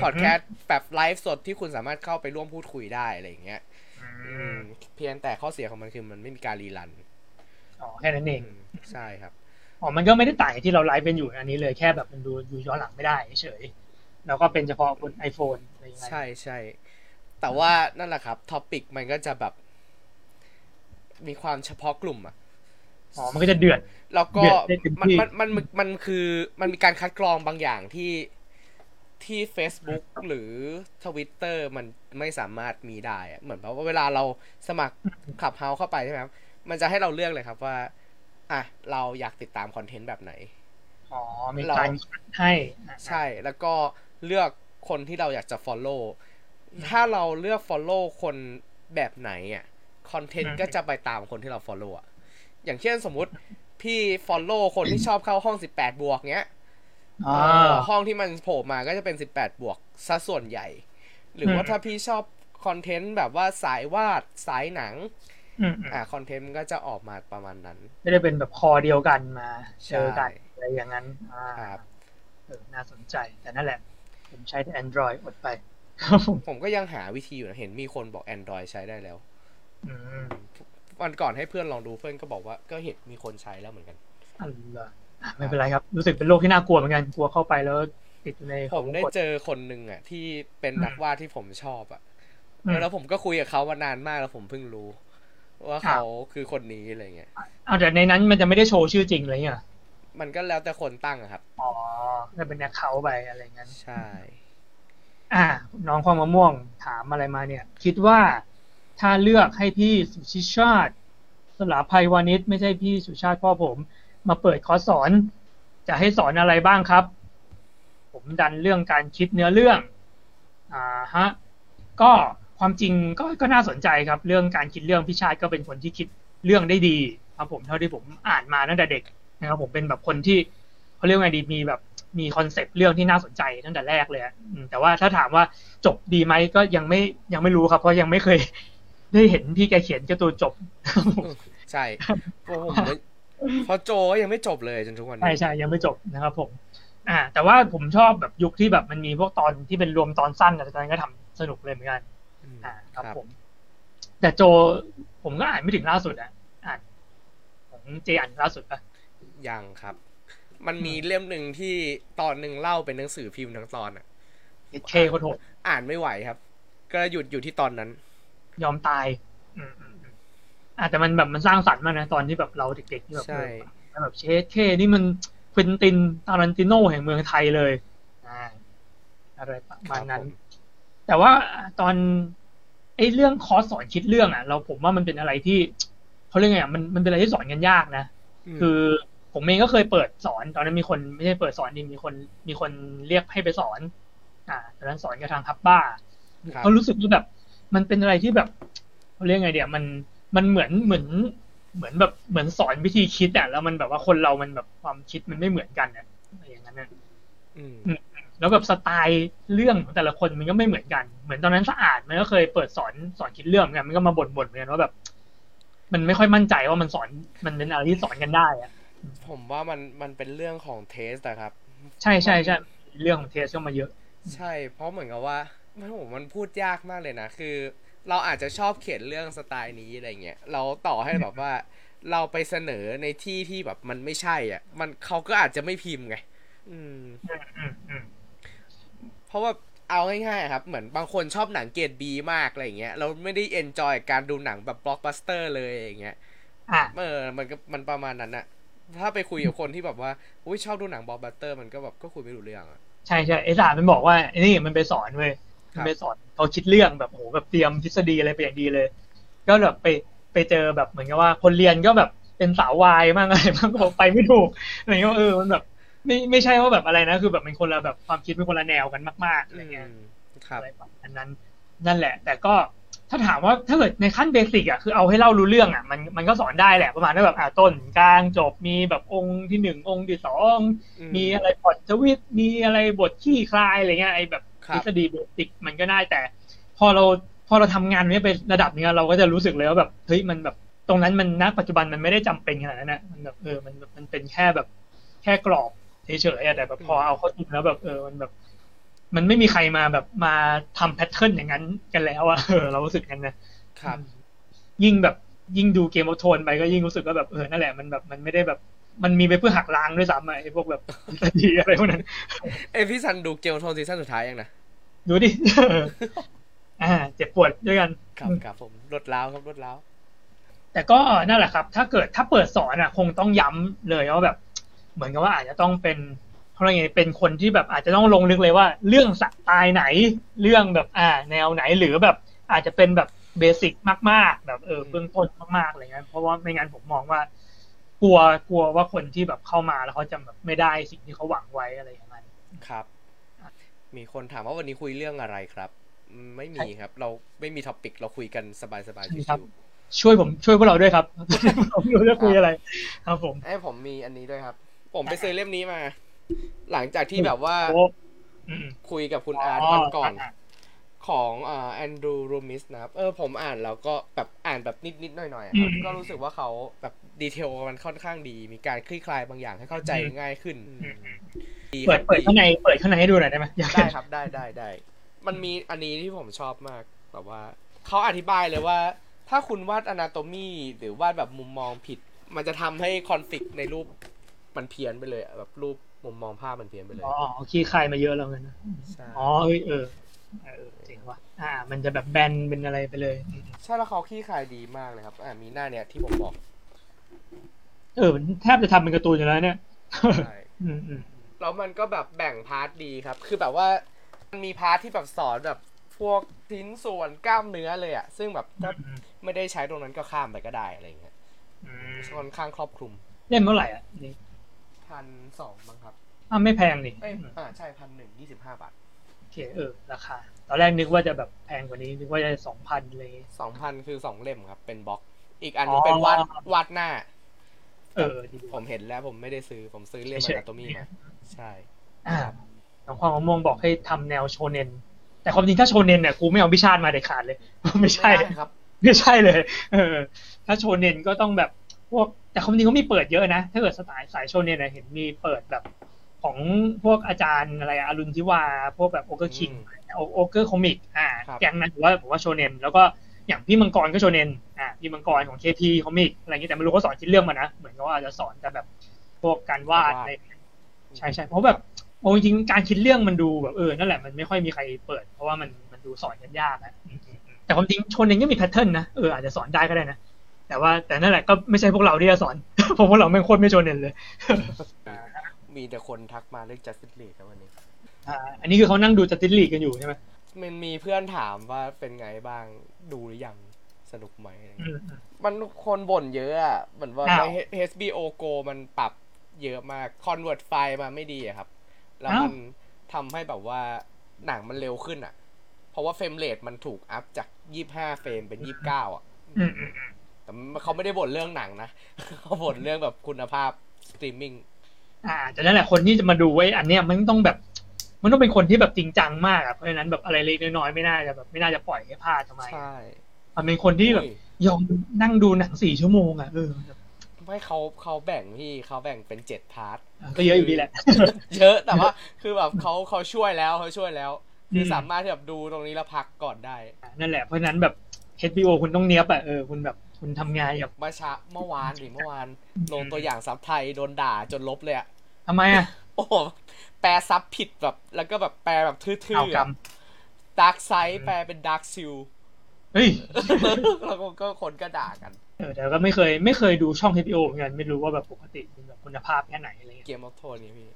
พอดแคสต์แบบไลฟ์สดที่คุณสามารถเข้าไปร่วมพูดคุยได้อะไรอย่างเงี้ยอือืมมเพียงแต่ข้อเสียของมันคือมันไม่มีการรีรัน อ๋อแค่นั้นเองอืมใช่ครับ อ๋อ มันก็ไม่ได้ต่างจากที่เราไลฟ์เป็นอยู่อันนี้เลยแค่แบบมันดูดูย้อนหลังไม่ได้เฉย แล้วก็เป็นเฉพาะบน iPhone อะไรอย่างเงี้ยใช่ใช่ แต่ว่านั่นแหละครับท็อปิกมันก็จะแบบ มีความเฉพาะกลุ่มอะอ๋อ มันก็จะเดือด แล้วก็เดือดได้เต็มมันที่มันมันมันมันคือมันมีการคัดกรองบางอย่างที่ ที่ Facebook หรือ Twitter มันไม่สามารถมีได้อะเหมือนแบบว่าเวลาเราสมัครขับเฮาเข้าไปใช่ไหมครับมันจะให้เราเลือกเลยครับว่า อะ เราอยากติดตามคอนเทนต์แบบไหน อ๋อ มีการให้อะใช่ แล้วก็เลือกคนที่เราอยากจะ follow ถ้าเราเลือก follow คนแบบไหนอะ คอนเทนต์ก็จะไปตามคนที่เรา follow อะ อย่างเช่นสมมุติพี่ follow คนที่ชอบเข้าห้อง18บวกเงี้ยอ๋อเออ ห้องที่มันโผล่มาก็จะเป็น 18 บวกซะส่วนใหญ่ หรือว่าอืมถ้าพี่ชอบคอนเทนต์แบบว่าสายวาดสายหนังอืมอืมอ่าคอนเทนต์มันก็จะออกมาประมาณนั้นไม่ได้เป็นแบบคอเดียวกันมาเจอกันใช่อะไรอย่างนั้นอ่าครับเออน่าสนใจแต่นั่นแหละ ผมใช้แต่ Android อดไปครับผมผมก็ยังหาวิธีอยู่นะ เห็นมีคนบอก Android ใช้ได้แล้วอืมวันก่อนให้เพื่อนลองดูเพื่อนก็บอกว่าก็เห็นมีคนใช้แล้วเหมือนกันอันละอะ ไม่เป็นไรครับ รู้สึกเป็นโรคที่น่ากลัวเหมือนกันกลัวเข้าไปแล้วติดอยู่ในผมได้ขงกเจอคนหนึ่งอะ ที่เป็นนักวาดที่ผมชอบอะอืมแล้วผมก็คุยกับเขามานานมากแล้วผมเพิ่งรู้ ว่าเขาคือคนนี้อะไรเงี้ยเอาแต่ในนั้นมันจะไม่ได้โชว์ชื่อจริงเลยเนี่ยมันก็แล้วแต่คนตั้งอะครับ อ๋อจะเป็นแอคเคาท์ไปอะไรงั้นใช่ อ่า น้องความมะม่วงถามอะไรมาเนี่ย คิดว่าถ้าเลือกให้พี่สุชิชาติสลาภัยวานิชไม่ใช่พี่สุชาติพ่อผม มาเปิดคอร์สสอน จะให้สอนอะไรบ้างครับ ผมดันเรื่องการคิดเนื้อเรื่องอ่าฮะก็ความจริงก็ก็น่าสนใจครับ เรื่องการคิดเรื่องพี่ชาติก็เป็นคนที่คิดเรื่องได้ดีครับผมเท่าที่ผมอ่านมาตั้งแต่เด็กนะครับผมเป็นแบบคนที่เขาเรียกไงดีมีแบบมีคอนเซปต์เรื่องที่น่าสนใจตั้งแต่แรกเลยแต่ว่าถ้าถามว่าจบดีไหมก็ยังไม่ยังไม่รู้ครับ เพราะยังไม่เคยได้เห็นพี่แกเขียนการ์ตูนจบ ใช่ผม เพราะโจก็ยังไม่จบเลยจนทุกวันใช่นี้ใช่ยังไม่จบนะครับผม อ่า แต่ว่าผมชอบแบบยุคที่แบบมันมีพวกตอนที่เป็นรวมตอนสั้นอะตอนนั้นก็ทำสนุกเลยเหมือนกันอืมอ่าครับครับผม แต่โจผมก็อ่านไม่ถึงล่าสุดอะอ่านของเจอ่านล่าสุดปะยังครับ มันมีเล่มหนึ่งที่ตอนหนึ่งเล่าเป็นหนังสือพิมพ์ทั้งตอนอะเคโคตรโหดอ่านไม่ไหวครับ ก็หยุดอยู่ที่ตอนนั้น ยอมตาย อืม อืมอืมอ่าแต่มันแบบมันสร้างสรรค์มากนะตอนที่แบบเราเด็กๆที่แบบใช่เออแบบเชสเคนี่มันควินตินตารันติโนแห่งเมืองไทยเลยอ่าอะไรประมาณนั้นครับผมแต่ว่าตอนไอ้เรื่องคอร์สสอนคิดเรื่องอะ เราผมว่ามันเป็นอะไรที่เขาเรียกไงอะมันมันเป็นอะไรที่สอนกันยากนะมคือผมเองก็เคยเปิดสอน ตอนนั้นมีคนไม่ใช่เปิดสอนดิมีคนมีคนเรียกให้ไปสอน อ่าตอนนั้นสอนกับทางฮับบ้าครับเขารู้สึกว่าแบบ มันเป็นอะไรที่แบบเขาเรียกไงเดี๋ยวมัน มันเหมือนเหมือนเหมือนแบบเหมือนสอนวิธีคิดอะแล้วมันแบบว่าคนเรามันแบบความคิดมันไม่เหมือนกันอะอะไรอย่างนั้นน่ะอืมแล้วแบบสไตล์เรื่องของแต่ละคนมันก็ไม่เหมือนกัน เหมือนตอนนั้นสะอาดมันก็เคยเปิดสอนสอนคิดเรื่องเหมือนกันมันก็มาบ่นบ่นๆเหมือนกันว่าแบบ มันไม่ค่อยมั่นใจว่ามันสอนมันเป็นอะไรที่สอนกันได้อะผมว่ามันมันเป็นเรื่องของ taste อะครับ ใช่ใช่ใช่เรื่องของ taste เข้ามาเยอะ ใช่ เพราะเหมือนกับว่ามันผมมันพูดยากมากเลยนะคือ เราอาจจะชอบเขียนเรื่องสไตล์นี้อะไรเงี้ยเราต่อให้แบบว่า เราไปเสนอในที่ที่แบบมันไม่ใช่อะ มันเขาก็อาจจะไม่พิมพ์ไง อืมอืมอืมอืมเพราะว่าเอาง่ายๆครับ เหมือนบางคนชอบหนังเกรดบีมากอะไรเงี้ยเราไม่ได้ enjoy การดูหนังแบบบล็อกบัสเตอร์เลยอย่างเงี้ยอะเออมันก็มันประมาณนั้นอะถ้าไปคุยกับคนที่แบบว่าอุ้ยชอบดูหนังบล็อกบัสเตอร์ มันก็แบบก็คุยไม่รู้เรื่องอะใช่ใช่ไอ้สารมันบอกว่าไอ้นี่มันไปสอนเว้ย ครัมันบไปสอนเขาคิดเรื่องแบบโหแบบเตรียมทฤษฎีอะไรไปอย่างดีเลย ก็แบบไปไปเจอแบบเหมือนกับว่า คนเรียนก็แบบเป็นสาววายมากอะไรมากก็บอกไปไม่ถูกอะไรเงี้ยว่าเออมันแบบ ไม่ไม่ใช่ว่าแบบอะไรนะ คือแบบเป็นคนละแบบความคิดเป็นคนละแนวกันมากๆอะไรเงี้ยอืมครับอะไรแบบอันนั้นนั่นแหละ แต่ก็ถ้าถามว่าถ้าเกิดในขั้นเบสิกอะคือเอาให้เล่ารู้เรื่องอะมันมันก็สอนได้แหละประมาณว่าแบบอ่าต้นกลางจบมีแบบองค์ที่หนึ่งองค์ที่สองอืมีอะไรพอดทวิตมีอะไรบทขี้คลายอะไรเงี้ยไอ้แบบครั ทฤบษฎีเบสิกมันก็ได้แต่ พอเราพออเราทำงานนี้ไประดับเนี้ยเราก็จะรู้สึกเลยว่าแบบเฮ้ยมันแบบตรงนั้นมันณปัจจุบันมันไม่ได้จำเป็นขนาดนั้นนะมันแบบเออมันมันเป็นแค่แบบแค่กรอบเฉยๆอะแต่แบบพอเอาเข้าจริงแล้วแบบเออมันแบบ มันไม่มีใครมาแบบมาทำ pattern อย่างนั้นกันแล้วอะเออเรารู้สึกกันนะครับ ยิ่งแบบยิ่งดูเกม of โทนไปก็ยิ่งรู้สึกว่าแบบเออนั่นแหละมันแบบมันไม่ได้แบบ มันมีไปเพื่อหักล้างด้วยซ้ำอะไอ้พวกแบบดีอะไรพวกนั้นเอยพี่ซันดู Game Thrones ซีซั่นสุดท้ายยังนะดูดิอ่า เจ็บปวดด้วยกัน ครับครับผมรดล้าวครับรดล้าวแต่ก็นั่นแหละครับ ถ้าเกิดถ้าเปิดสอนอะ คงต้องย้ำเลยว่าแบบ เหมือนกับว่าอาจจะต้องเป็นเพราะอะไรไงเป็นคนที่แบบอาจจะต้องลงลึกเลยว่า เรื่องสไตล์ไหน เรื่องแบบอ่า แนวไหนหรือแบบ อาจจะเป็นแบบ basic มาก ๆ แบบเออเบื้องต้นมากๆอะไรเงี้ยเพราะว่าไม่งั้นผมมองว่า กลัวกลัวว่าคนที่แบบเข้ามาแล้วเขาจะแบบไม่ได้สิ่งที่เขาหวังไว้อะไรอย่างนั้นครับ มีคนถามว่าวันนี้คุยเรื่องอะไรครับอืมไม่มีครับ เราไม่มี topic เราคุยกันสบายสบายๆชิลครับวช่วยผมช่วยพวกเราด้วยครับผมไม่รู้จะคุยอะไร ครับผมๆไอ้ยผมมีอันนี้ด้วยครับ ผมไปซื้อเล่มนี้มา หลังจากที่แบบว่าโอ้อืมคุยกับคุณอาร์ตอ๋อวันก่อนอะของอ่าแอนดรูรูมิสนะครับ เออผมอ่านแล้วก็แบบอ่านแบบนิดๆหน่อยๆอะครับอืมก็รู้สึกว่าเขาแบบ ดีเทลมันค่อนข้างดี มีการคลี่คลายบางอย่างให้เข้าใจอืมง่ายขึ้นอืมดีคเปิรัดบเปิดข้างในเปิดข้างในให้ดูหน่อยได้ไหมอยากได้เห็นครับได้ได้ได้มันมีอันนี้ที่ผมชอบมากแบบว่าเขาอธิบายเลยว่า ถ้าคุณวาดอนาโตมีหรือวาดแบบมุมมองผิด มันจะทำให้คอนฟ lict ในรูปมันเพี้ยนไปเลยอะแบบรูปมุมมองภาพมันเพี้ยนไปเลยอ๋ออ๋อขี้คายมาเยอะแล้วกันนะใช่อ๋อเอ้ยเออเออเจ๋งว่ะอ่า มันจะแบบแบนเป็นอะไรไปเลยอืมใช่แล้วเขาขี้คายดีมากเลยครับ อ่ามีหน้าเนี้ยที่ผมบอก เออมันแทบจะทำเป็นการ์ตูนอยู่แล้วเนี่ยใช่อืมอืมแล้วมันก็แบบแบ่ง part ดีครับ คือแบบว่ามันมี part ที่แบบสอนแบบพวกชิ้นส่วนกล้ามเนื้อเลยอะซึ่งแบบถ้าอืมไม่ได้ใช้ตรงนั้นก็ข้ามไปก็ได้อะไรเงี้ยอืมค่อนข้างครอบคลุม เล่มเท่าไหร่อะนี่พันสองมั้งครับอ้าวไม่แพงนี่เอ้ยอืมอ่าใช่พันหนึ่งยี่สิบห้าบาทโอเคเออราคาตอนแรกนึกว่าจะแบบแพงกว่านี้นึกว่าจะสองพันเลยสองพันคือสองเล่มครับ เป็นบล็อก อีกอันหนึอ๋งอเป็นวาดวาดหน้า เออดีผมเห็นแล้วผมไม่ได้ซื้อผมซื้อเล่มเฉอยๆนาโตมีมาใช่ อ่าน้องความมะม่วงบอกให้ทำแนวโชเนนแต่ความจริงถ้าโชเนนเนี่ยกูไม่เอาพี่ชาติมาเด็ดขาดเลย ไม่ใช่ไม่ได้ครับ ไม่ใช่เลย เออ ถ้าโชเนนก็ต้องแบบพวกแต่ความจริงเขามีเปิดเยอะนะ ถ้าเกิดสไตล์สายโชเนนนะเห็นมีเปิดแบบของพวกอาจารย์อะไรอะอรุณทิวา พวกแบบโอเกอร์คิงโอเกอร์คอมิกอ่าครับแก๊งนั้นถือว่าผมว่าโชเนนแล้วก็ อย่างพี่มังกรก็โชเนนอ่าพี่มังกรของ KP Comics อะไรอย่างนี้แต่ไม่รู้เขาสอนชิ้นเรื่องมานะ เหมือนกับว่าอาจจะสอนแต่แบบพวกการวาดอะไรใช่ใช่เพราะแบบโอ้จริงๆการคิดเรื่องมันดูแบบเออนั่นแหละมันไม่ค่อยมีใครเปิด เพราะว่ามันมันดูสอนกันยากอะอืมอืมอืมแต่ความจริงโชเนนเองก็มี pattern นะเอออาจจะสอนได้ก็ได้นะแต่ว่าแต่นั่นแหละก็ไม่ใช่พวกเราที่จะสอนเพราะพวกเราไม่งโคตรไม่โชเนนเลย มีแต่คนทักมาเรื่อง Justice League ครับวันนี้อ่าอันนี้คือเขานั่งดู Justice League กันอยู่ใช่ไหม มันมีเพื่อนถามว่าเป็นไงบ้างดูหรือยังสนุกไหมอะไรอืเงี้ยมอืมมันคนบ่นเยอะอะเหมือนว่าอ้าวใน HBO Go มันปรับเยอะมาก convert ไฟล์มาไม่ดีอะครับ แล้วอ้าวมันทำให้แบบว่าหนังมันเร็วขึ้นอะเพราะว่า frame rate มันถูกอัพจาก25เฟรมเป็น29อะอืมอืมอืมแต่เขาไม่ได้บ่นเรื่องหนังนะเขาบ่นเรื่องแบบคุณภาพสตรีมมิ่งอ่าแต่นั่นแหละคนที่จะมาดูไว้อันเนี้ยมันต้องแบบ มันต้องเป็นคนที่แบบจริงจังมากอะเพราะฉะนั้นแบบอะไรเล็กน้อยๆไม่น่าจะแบบไม่น่าจะปล่อยให้พลาดทำไมใช่มันเป็นคนที่แบบอุ้ยยอมนั่งดูหนังสี่ชั่วโมงอะเออแบบไม่เขาเขาแบ่งพี่เขาแบ่งเป็นเจ็ด part ก็เยอะอยู่ดีแหละ เยอะแต่ว่าคือแบบเขาเขาช่วยแล้วเขาช่วยแล้วคือมสามารถที่แบบดูตรงนี้แล้วพักก่อนได้อ่านั่นแหละเพราะฉะนั้นแบบ HBO คุณต้องเนี้ยบอะเออคุณแบบคุณทำงานแบบเมื่อเช้าเมื่อวานดิเมื่อวานลงตัวอย่างซับไทยโดนด่าจนลบเลยอะทำไมอะโอ้โห แปลซับผิดแบบ แล้วก็แบบแปลแบบทื่เอาอกรรมๆ Darkseid แปลเป็นดาร์กซิลเฮ้ยแล้วก็ก็คนก็ด่ากันเออแต่ก็ไม่เคยไม่เคยดูช่อง HBO เหมือนกันไม่รู้ว่าแบบปกติเป็นแบบคุณภาพแค่ไหนอะไรเงี้ย Game of Thrones นี่พี่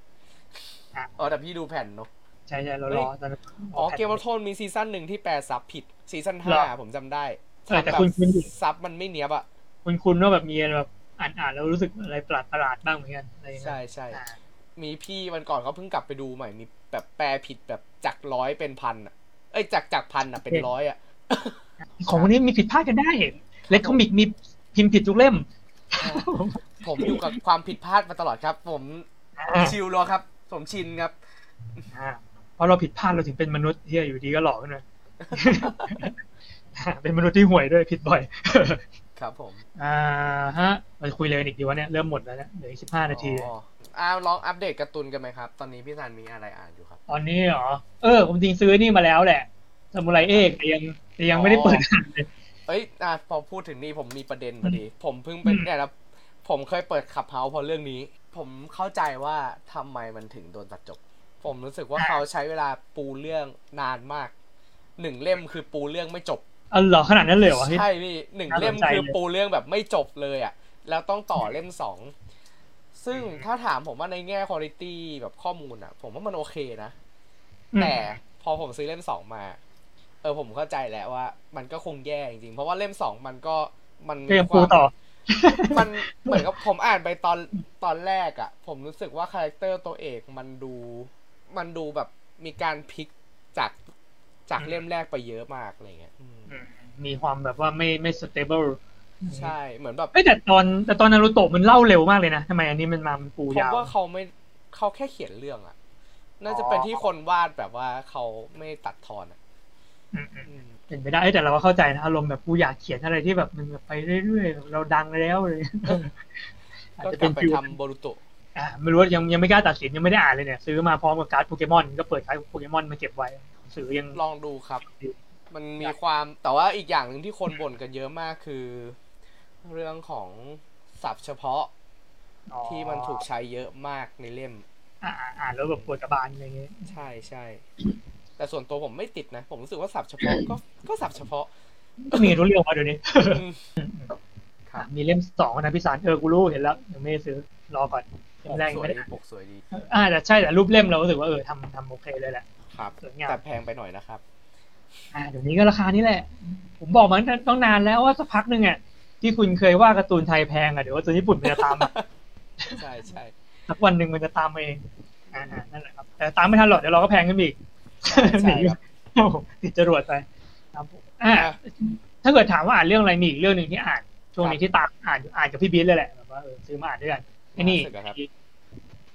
อะอ๋อแต่พี่ดูแผ่นเนาะใช่ใช่เราเหรอตอนนั้นอ๋อ Game of Thrones มีซีซั่นหนึ่งที่แปลซับผิดซีซั่นห้าเหรอผมจำได้เออแต่คุณคุณอยู่ซับมันไม่เนียบอะคุณคุณว่าแบบมีอะไรแบบอ่านอ่านแล้วรู้สึกอะไรประหลาดประหลาดๆบ้างเหมือนกันอะไรเงี้ยใช่ใช่อ่า มีพี่วันก่อนเขาเพิ่งกลับไปดูใหม่มีแบบแปลผิดแบบจากร้อยเป็นพันอะเอ้ยจากจากพันอะเป็นร้อยอะของวันนี้มีผิดพลาดกันได้เล็กคอมิกมีพิมพ์ผิดทุกเล่ม ผมอยู่กับความผิดพลาดมาตลอดครับ ผมอ่าชิลแล้วครับ ผมชินครับอ่าเพราะเราผิดพลาดเราถึงเป็นมนุษย์ที่อยู่ดีก็หลอกขึ้นมาเป็นมนุษย์ที่ห่วยด้วยผิดบ่อย ครับผม อ่าฮะเราจะคุยเลยอีกดีวะเนี่ยเริ่มหมดแล้วเนี่ยเหลืออีกสิบห้านาที อ๋ออ่าลองอัปเดตการ์ตูนกันไหมครับ ตอนนี้พี่ซันมีอะไรอ่านอยู่ครับ ตอนนี้เหรอ เออ ผมจริงซื้อนี่มาแล้วแหละสมุไรเอกแต่ยังแต่ยังไม่ได้เปิดอ่านเลยเอ้ยอะพอพูดถึงนี่ผมมีประเด็นพอดี ผมเพิ่งเป็นอืมเนี่ยนะผมเคยเปิดขับเฮาเพราะเรื่องนี้ ผมเข้าใจว่าทำไมมันถึงโดนตัดจบ ผมรู้สึกว่าเขาใช้เวลาปูเรื่องนานมากหนึ่งเล่มคือปูเรื่องไม่จบอ๋อเหรอขนาดนั้นเลยเหรอใช่พี่หนึ่งน่าสนใจเล่มคือเลยปูเรื่องแบบไม่จบเลยอะ แล้วต้องต่อเล่มสอง ซึ่งถ้าถามผมว่าในแง่คุณภาพแบบข้อมูลอะ ผมว่ามันโอเคนะอืมแต่พอผมซื้อเล่มสองมา เออผมเข้าใจแล้วว่า มันก็คงแย่จริงๆ เพราะว่าเล่มสองมันก็มันก็ยังปูต่อมันเหมือนกับผมอ่านไปตอนตอนแรกอะ่ะ ผมรู้สึกว่า character ตัวเอกมันดู มันดูแบบมีการพลิกจากจากอืมเล่มแรกไปเยอะมากอะไรเงี้ยอืมอืมมีความแบบว่าไม่ไม่สเตเบิล ใช่เหมือนแบบเอ้ยแต่ตอนแต่ตอนนารูโตะมันเล่าเร็วมากเลยนะทำไมอันนี้มันมามันปูผมยาวว่าเขาไม่เขาแค่เขียนเรื่องอะน่าจะเป็นที่คนวาดแบบว่าเขาไม่ตัดทอนอะอืมอืมอืมเป็นไปได้เอ้ยแต่เราก็เข้าใจนะอารมณ์แบบกูอยากเขียนอะไรที่แบบมันแบบไปเรื่อยๆเราดังแล้วเลยอาจก็จะกเป็น feel ทำโบรุโตะอ่าไม่รู้ว่ายังยังไม่กล้าตัดสินยังไม่ได้อ่านเลยเนี่ยซื้อมาพร้อมกับการ์ดโปเกมอนก็เปิดการ์ดโปเกมอนมาเก็บไว้ซื้อยังลองดูครับ มันมีความแต่ว่าอีกอย่างหนึ่งที่คนบ่นกันเยอะมากคือ เรื่องของศัพท์เฉพาะอ๋อที่มันถูกใช้เยอะมากในเล่มอ่าอ่าอ่านแล้วแบบปวดกระบาลอะไรเงี้ยใช่ใช่แต่ส่วนตัวผมไม่ติดนะ ผมรู้สึกว่าศัพท์เฉพาะก็ก็ศัพท์เฉพาะ ก็มีรู้เรื่องมาเดี๋ยวนี้อืมครับมีเล่มสองนะพี่สารเออกูรู้เห็นแล้วยังไม่ได้ซื้อรอก่อนปเล่มกแรกสยังวยไม่ได้ดีอ่านปกสวยดี อ่าแต่ใช่แต่รูปเล่มเรารู้สึกว่าเออทำทำโอเคเลยแหละครับสวยงามแต่แพงไปหน่อยนะครับ อ่าเดี๋ยวนี้ก็ราคานี้แหละ ผมบอกมันต้องนานแล้วว่าสักพักหนึ่งอะ ที่คุณเคยว่าการ์ตูนไทยแพงอะเดี๋ยวว่าตัวญี่ปุ่นมันจะตามมาใช่ใช่สักวันหนึ่งมันจะตามมาเองอ่าอ่านั่นแหละครับ แต่ตามไม่ทันหรอกเดี๋ยวเราก็แพงขึ้นอีกใช่ใช่ครับโอ้โหติดจรวดไปครับผมอ่าอะถ้าเกิดถามว่าอ่านเรื่องอะไรมีอีกเรื่องหนึ่งที่อ่านช่วงนี้ครับที่ตามอ่านอ่านกับพี่บิ๊เลยแหละแบบว่าเออซื้อมาอ่านด้วยกันไอ้นี่มหมาศึกอะครับ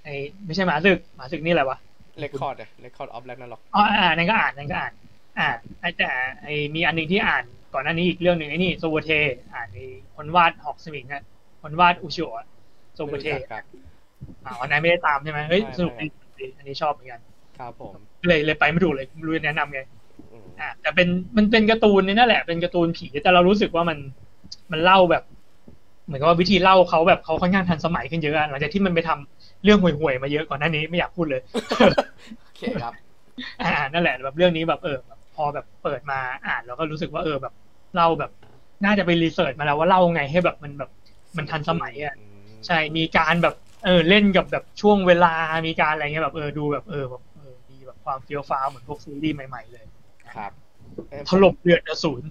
ไอ้ไม่ใช่มหาศึกมหาศึกนี่อะไรวะ Record อะ Record of Ragnarokอ๋ออ่านั่นก็อ่านนั่นก็อ่าน อ่าไอ้แต่ไอ้มีอันหนึ่งที่อ่าน ก่อนหน้านี้อีกเรื่องหนึ่งไอ้นี่โซโบเทอ่านไอ้คนวาดหอกสมิงอะคนวาดอุชิโอะโซโบเทครับอ่าวันนั้นไม่ได้ตามใช่ไหมเฮ้ยไม่สนุกไม่ดีอันนี้ชอบเหมือนกันครับผมเลยเลยไปไม่ถูกเลยไม่รู้จะแนะนำไงอืมอ่าแต่เป็นมันเป็นการ์ตูนนี่นั่นแหละเป็นการ์ตูนผีแต่เรารู้สึกว่ามันมันเล่าแบบ เหมือนกับว่าวิธีเล่าเขาแบบเขาค่อนข้างทันสมัยขึ้นเยอะอะหลังจากที่มันไปทำเรื่องห่วยๆมาเยอะก่อนหน้านี้ไม่อยากพูดเลยโอเคครับ อ่านั่นแหละแบบเรื่องนี้แบบเออแบบพอแบบเปิดมาอ่านแล้วก็รู้สึกว่าเออแบบ เล่าแบบน่าจะไปรีเสิร์ชมาแล้วว่าเล่าไงให้แบบมันแบบมันทันสมัยอะอืมใช่มีการแบบเออเล่นกับแบบช่วงเวลามีการอะไรเงี้ยแบบเออดูแบบเออแบบเออมีแบบความเฟี้ยวฟ้าวเหมือนพวกซีรีส์ใหม่ ๆ เลยครับเอ้ยถล่มเดือดอสูร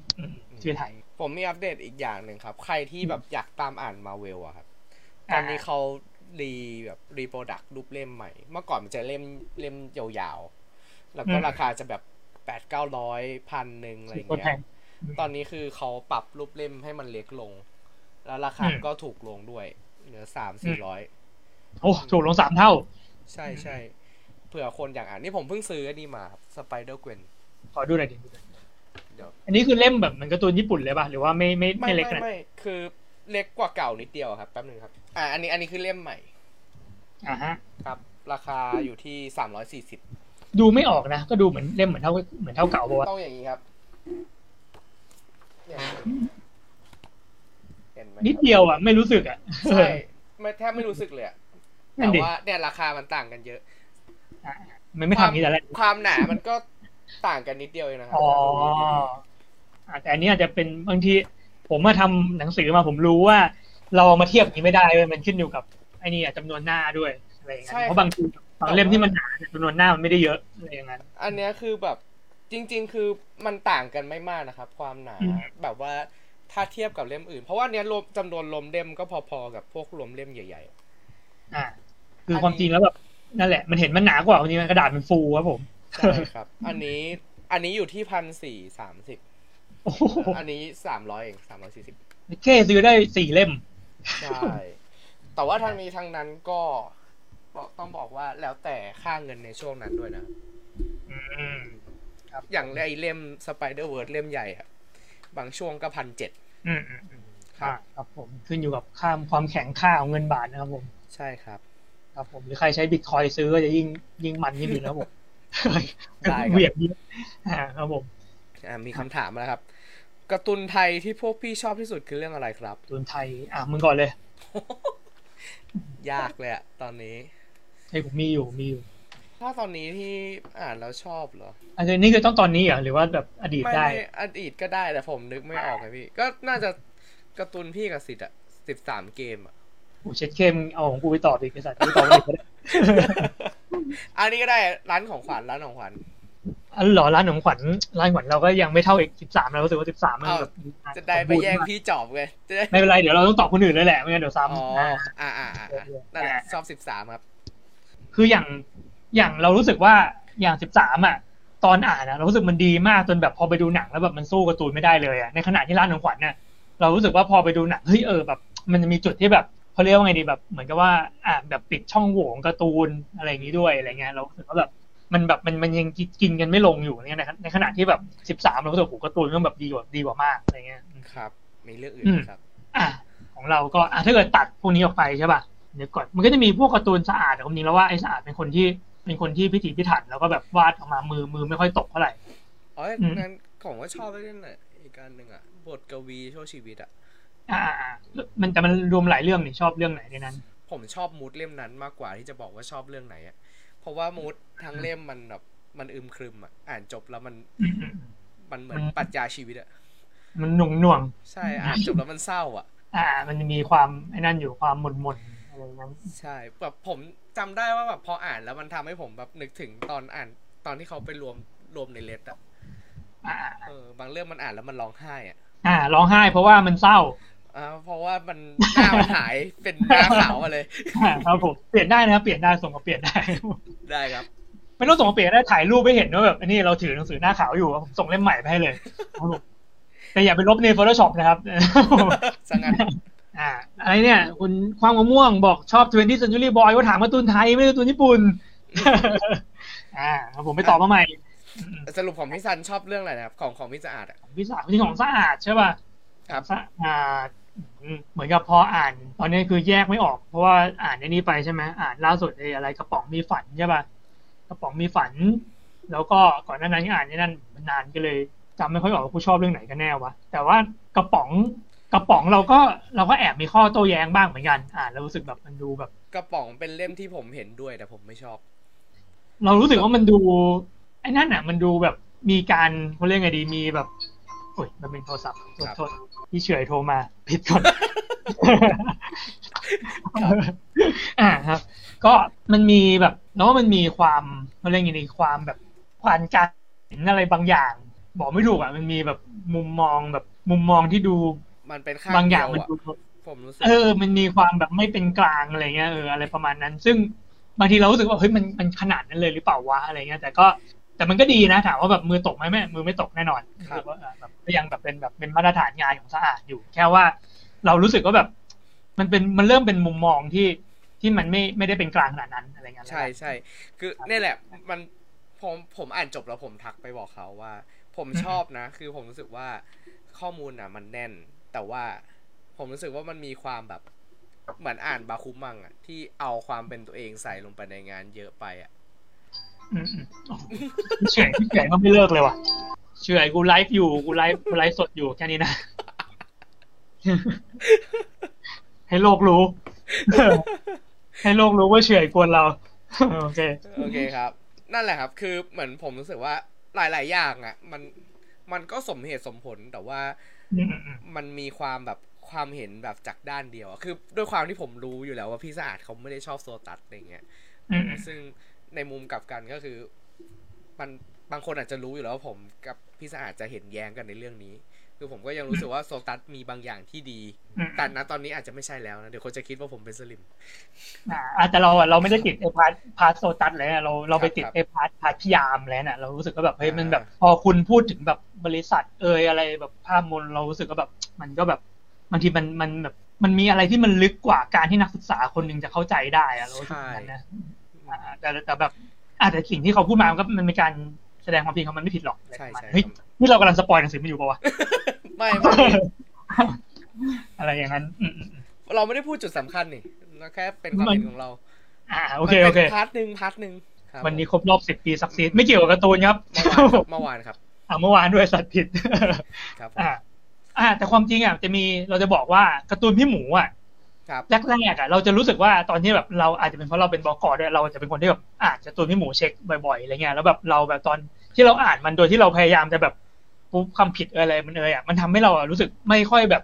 อืมชื่อไทยผมมีอัปเดตอีกอย่างหนึ่งครับ ใครที่แบบอยากตามอ่านมาเวลอะครับ ตอ่าตอนนี้เขา re แบบ reproduct รูปเล่มใหม่ เมื่อก่อนมันจะเล่มเล่มยาวๆ แล้วก็ราคาจะแบบแปดเก้าร้อยพันหนึ่งอะไรอย่างคนแพเงี้ยคนแพง ตอนนี้คือเขาปรับรูปเล่มให้มันเล็กลง แล้วราคาอืมก็ถูกลงด้วย เหลือสามสี่ร้อยโอ้ถูกลงสามเท่า ใช่ใช่เผื่อคนอยากอ่านนี่ผมเพิ่งซื้ออันนี้มาสไปเดอร์เกวนขอดูหน่อยดิเดี๋ยวอันนี้คือเล่มแบบเหมือนการ์ตูนญี่ปุ่นเลยป่ะหรือว่าไม่ไม่ไม่ไม่เล็กไม่ขนาดไม่คือเล็กกว่าเก่านิดเดียวครับแป๊บหนึ่งครับ อ่า อันนี้อันนี้คือเล่มใหม่อ่าฮะ ครับ ราคาอยู่ที่สามร้อยสี่สิบดูไม่ออกนะ ก็ดูเหมือนเล่มเหมือนเท่าเหมือนเท่าเก่าป่ะวะต้องอย่างนี้ครับ เนี่ยเห็นไหมนิดเดียวอะ ไม่รู้สึกอะใช่ไม่แทบไม่รู้สึกเลยอะนั่แต่นดิว่าเนี่ยราคามันต่างกันเยอะอะมันไม่ทำอย่างนี้แต่แรกความหนามันก็ต่างกันนิดเดียวเองนะครับอ๋อถ้าดูดีอะแต่อันนี้อาจจะเป็นบางทีผมมาทำหนังสือมาผมรู้ว่า เราเอามาเทียบอย่างนี้ไม่ได้เว้ยมันขึ้นอยู่กับไอ้นี่อะจำนวนหน้าด้วยอะไรอย่างเงี้ยเพราะบางทีบางเล่มที่มันหนาจำนวนหน้ามันไม่ได้เยอะอะไรอย่างนั้นๆอันเนี้ยคือแบบ จริง ๆ คือมันต่างกันไม่มากนะครับ ความหนาอืมแบบว่าถ้าเทียบกับเล่มอื่น เพราะว่าเนี้ยรวมจำนวนลมเล่มก็พอๆกับพวกรวมเล่มใหญ่อ่าคือความจริงแล้วแบบนั่นแหละ มันเห็นมันหนากว่าจริงๆกระดาษมันฟูครับผมๆใช่ครับ อันนี้อันนี้อยู่ที่พันสี่สามสิบโอ้โหอันนี้สามร้อยเองสามร้อยสี่สิบแค่ซื้อได้สี่เล่มใช่แต่ว่าทางนี้ทางนั้นก็บอกต้องบอกว่าแล้วแต่ค่าเงินในช่วงนั้นด้วยนะ อืมอย่างไอ้เล่ม Spider-Verse เล่มใหญ่อะบางช่วงก็พันเจ็ดอืมอืมอืมครับอ่าครับผมขึ้นอยู่กับค่าความแข็งค่าของเงินบาทนะครับผม ใช่ครับ ครับผมหรือใครใช้บิตคอยน์ซื้อก็จะยิ่งยิ่งมันยิ่งดีนะครับผมได้ครับเหวี่ยงเยอะอ่าครับผมอ่ามีคำถามมาแล้วครับการ์ตูนไทยที่พวกพี่ชอบที่สุดคือเรื่องอะไรครับตูนไทย อะมึงก่อนเลย ยากเลยอะตอนนี้ให้ผมมีอยู่มีอยู่ ถ้าตอนนี้ที่อ่านแล้วชอบเหรออันนี้คือต้องตอนนี้เหรอะหรือว่าแบบอดีตไม่ได้ไม่อดีตก็ได้แต่ผมนึกไม่ออกไงพี่ ก็น่าจะการ์ตูนพี่กับสิทธิ์อะสิบสามเกมอะโอ้เช็ดเข้มเอาของกูไปตอบอีกไอ้สัตว์กูตอบไม่ได้อันนี้ก็ได้ร้านของขวัญร้านของขวัญอันเหรอร้านของขวัญร้านขวัญเราก็ยังไม่เท่าอีกสิบสามเรารู้สึกว่าสิบสามมันอ้าวแบบจะได้ไปแย่งพี่จอบไงจะได้ไม่เป็นไรเดี๋ยวเราต้องตอบคนอื่นเลยแหละไม่งั้นเดี๋ยวอ๋อซ้ำอ่าอ่าอ่าอ่าอ่านั่นแหละชอบสิบสามครับ คืออย่าง อย่างเรารู้สึกว่าอย่างสิบสามอะตอนอ่านอะเรารู้สึกมันดีมากจนแบบพอไปดูหนังแล้วแบบมันสู้การ์ตูนไม่ได้เลยอะในขณะที่ร้านของขวัญเนี่ยเรารู้สึกว่าพอไปดูหนังเฮ้ยเออแบบ มันจะมีจุดที่แบบเขาเรียกว่าไงดีแบบ เหมือนกับว่าอ่านแบบปิดช่องโหว่ของการ์ตูนอะไรอย่างนี้ด้วยอะไรเงี้ยเรารู้สึกว่าแบบมันแบบมันมันยังกินกันไม่ลงอยู่เนี่ยในขณะที่แบบสิบสามเรารู้สึกโอ้โหการ์ตูนก็แบบดีกว่าดีกว่ามากอะไรเงี้ยครับ มีเรื่องอื่นอืมไหมครับ อะของเราก็อะถ้าเกิดตัดพวกนี้ออกไปใช่ป่ะเดี๋ยวก่อนมันก็จะมีพวกการ์ตูนสะอาดแต่ความจริงแล้วว่าไอ้สะอาดเป็นคนที่ เป็นคนที่พิถีพิถันแล้วก็แบบวาดออกมามือมือไม่ค่อยตกเท่าไหร่อ๋ออืมงั้นผมก็ชอบเรื่องน่ะอีกการหนึ่งอะ บทกวีช่วชีวิตอะอ่าอ่าอ่ามันแต่มันรวมหลายเรื่องนี่ชอบเรื่องไหนในนั้น ผมชอบมูดเล่มนั้นมากกว่าที่จะบอกว่าชอบเรื่องไหนอะเพราะว่ามูดทั้งเล่มมันแบบมันอึมครึมอะอ่านจบแล้วมันอืมอืมมันเหมือนมันปรัชญาชีวิตอะมันหน่วงหน่วงใช่อ่านจบแล้วมันเศร้า อะ อ่า มันจะมีความไอ้นั่นอยู่ความหม่นหม่นๆ อะไรอย่างนั้น ใช่แบบผมจำได้ว่าแบบพออ่านแล้วมันทำให้ผมแบบนึกถึงตอนอ่าน ตอนที่เขาไปรวมรวมในเลสอะอ่าเออบางเรื่องมันอ่านแล้วมันร้องไห้อะ อ่าร้องไห้เพราะว่ามันเศร้าอ่าเพราะว่ามันหน้ามันหายเป็นหน้าขาวมาเลยอ่าครับผมเปลี่ยนได้นะครับเปลี่ยนได้ส่งมาเปลี่ยนได้ได้ครับไม่ต้องส่งมาเปลี่ยนก็ได้ถ่ายรูปให้เห็นว่าแบบอันนี้เราถือหนังสือหน้าขาวอยู่ผมส่งเล่มใหม่ไปให้เลยครับผมแต่อย่าไปลบใน Photoshop นะครับสังงั้น อ่าอะไรเนี่ย คุณความมะม่วงบอกชอบ20 Century Boy ว่าถามการ์ตูนไทยไม่ใช่การ์ตูนญี่ปุ่น อ่าครับผมไปตอบมาใหม่อืมสรุปของพี่ซันชอบเรื่องอะไรนะครับ ของของพี่สะอาดอะพี่สาวที่ของสะอาดใช่ป่ะครับสะอาดอืมเหมือนกับพออ่าน ตอนนี้คือแยกไม่ออก เพราะว่าอ่านในนี้ไปใช่ไหมอ่านล่าสุดไอ้อะไรกระป๋องมีฝันใช่ป่ะกระป๋องมีฝัน แล้วก็ก่อนหน้านั้นที่อ่านนี่นั่นมันนานก็เลยจำไม่ค่อยออกว่ากูชอบเรื่องไหนกันแน่วะแต่ว่ากระป๋อง กระป๋องเราก็เราก็แอบมีข้อโต้แย้งบ้างเหมือนกัน อ่านแล้วรู้สึกแบบมันดูแบบ กระป๋องเป็นเล่มที่ผมเห็นด้วยแต่ผมไม่ชอบ เรารู้สึกว่ามันดูไอ้นั่นอะ มันดูแบบมีการเขาเรียกไงดีมีแบบโอ้ยมันเป็นโทรศัพท์โทษครับโทษพี่เฉยโทรมาผิดก่อนอ่าครับ ก็มันมีแบบแล้วว่ามันมีความเขาเรียกไงดีความแบบความการเห็นอะไรบางอย่าง บอกไม่ถูกอะมันมีแบบมุมมองแบบมุมมองที่ดู มันเป็นข้างบางอเดีย่างยวมันอะดูผมรู้สึกเออ มันมีความแบบไม่เป็นกลางอะไรเงี้ยเอออะไรประมาณนั้น ซึ่งบางทีเรารู้สึกว่าเฮ้ยมันมันขนาดนั้นเลยหรือเปล่าวะอะไรเงี้ยแต่ก็แต่มันก็ดีนะถามว่าแบบมือตกไหมไม่มือไม่ตกแน่นอนครับว่าเออแบบก็ยังแบบเป็นแบบเป็นมาตรฐานงานของสะอาดอยู่ แค่ว่าเรารู้สึกว่าแบบ มันเป็นมันเริ่มเป็นมุมมองที่ที่มันไม่ไม่ได้เป็นกลางขนาดนั้นอะไรเงี้ยใช่ใช่คือเนี่ยแหละ มันผมผมอ่านจบแล้วผมทักไปบอกเขาว่า ผมชอบนะ คือผมรู้สึกว่าข้อมูลอะ มันแน่น แต่ว่าผมรู้สึกว่ามันมีความแบบเหมือนอ่านบาคุมังอะที่เอาความเป็นตัวเองใส่ลงไปในงานเยอะไปอะเฉยเฉยก็ไม่เลิกเลยว่ะเฉยกูไลฟ์อยู่กูไลฟ์กูไลฟ์สดอยู่แค่นี้นะ ให้โลกรู้ ให้โลกรู้ว่าเฉยกวนเราโอเคโอเคครับ นั่นแหละครับ คือเหมือนผมรู้สึกว่าหลาย ๆ อย่างอะมันมันก็สมเหตุสมผลแต่ว่า มอืมอืมมันมีความแบบความเห็นแบบจากด้านเดียวอะคือด้วยความที่ผมรู้อยู่แล้วว่าพี่สะอาดเขาไม่ได้ชอบโซตัสอะไรเงี้ยอืมอืมซึ่งในมุมกลับกันก็คือ มันบางคนอาจจะรู้อยู่แล้วว่าผมกับพี่สะอาดจะเห็นแย้งกันในเรื่องนี้ คือผมก็ยังรู้สึกว่าโซตัสมีบางอย่างที่ดีอืมแต่ณตอนนี้อาจจะไม่ใช่แล้วนะ เดี๋ยวคนจะคิดว่าผมเป็นสลิ่มอ่าอ่าแต่เราอะเราไม่ได้ติดไอ้ part part โซตัสเลยอะเราเราไปติดครับไอ้ part part พิยามแล้วน่ะ เรารู้สึกว่าแบบเฮ้ยอ่ามัมันแบบ พอคุณพูดถึงแบบบริษัทเอยอะไรแบบภาพมนเรารู้สึกว่าแบบ มันก็แบบบางทีมันมันแบบมันมีอะไรที่มันลึกกว่าการที่นักศึกษาคนหนึ่งจะเข้าใจได้อะเรารู้สึกอย่างนั้นนะอ่าแต่แต่แบบอาจจะแต่สิ่งที่เขาพูดมามันก็มันเป็นการ แสดงความจริงเขามันไม่ผิดหรอกอะไรใช่ประมาณใช่เฮ้ยครับนี่เรากำลัง spoil หนังสือมันอยู่ปะวะไม่ไม่ไม่อะไรอย่างนั้นอืมอืมอืมเราไม่ได้พูดจุดสำคัญนี่เราแค่เป็นความเห็นของเรา อ่าโอเคโอเคมันเป็น part หนึ่ง part หนึ่งครับวันนี้ครบรอบสิบปี SuckSeed ไม่เกี่ยวกับการ์ตูนครับเมื่อวานครับอ่าเมื่อวานด้วยสัตว์ผิดครับอ่าอ่าแต่ความจริงอะจะมีเราจะบอกว่าการ์ตูนพี่หมูอะครับ แรกๆอะเราจะรู้สึกว่าตอนที่แบบเราอาจจะเป็นเพราะเราเป็น บ.ก. ด้วยเราจะเป็นคนที่แบบอ่านการ์ตูนพี่หมูเช็คบ่อยๆอะไรเงี้ยแล้วแบบเราแบบตอนที่เราอ่านมันโดยที่เราพยายามจะแบบปุ๊บคำผิดอะไรมันเอยอะมันทำให้เราอะรู้สึกไม่ค่อยแบบ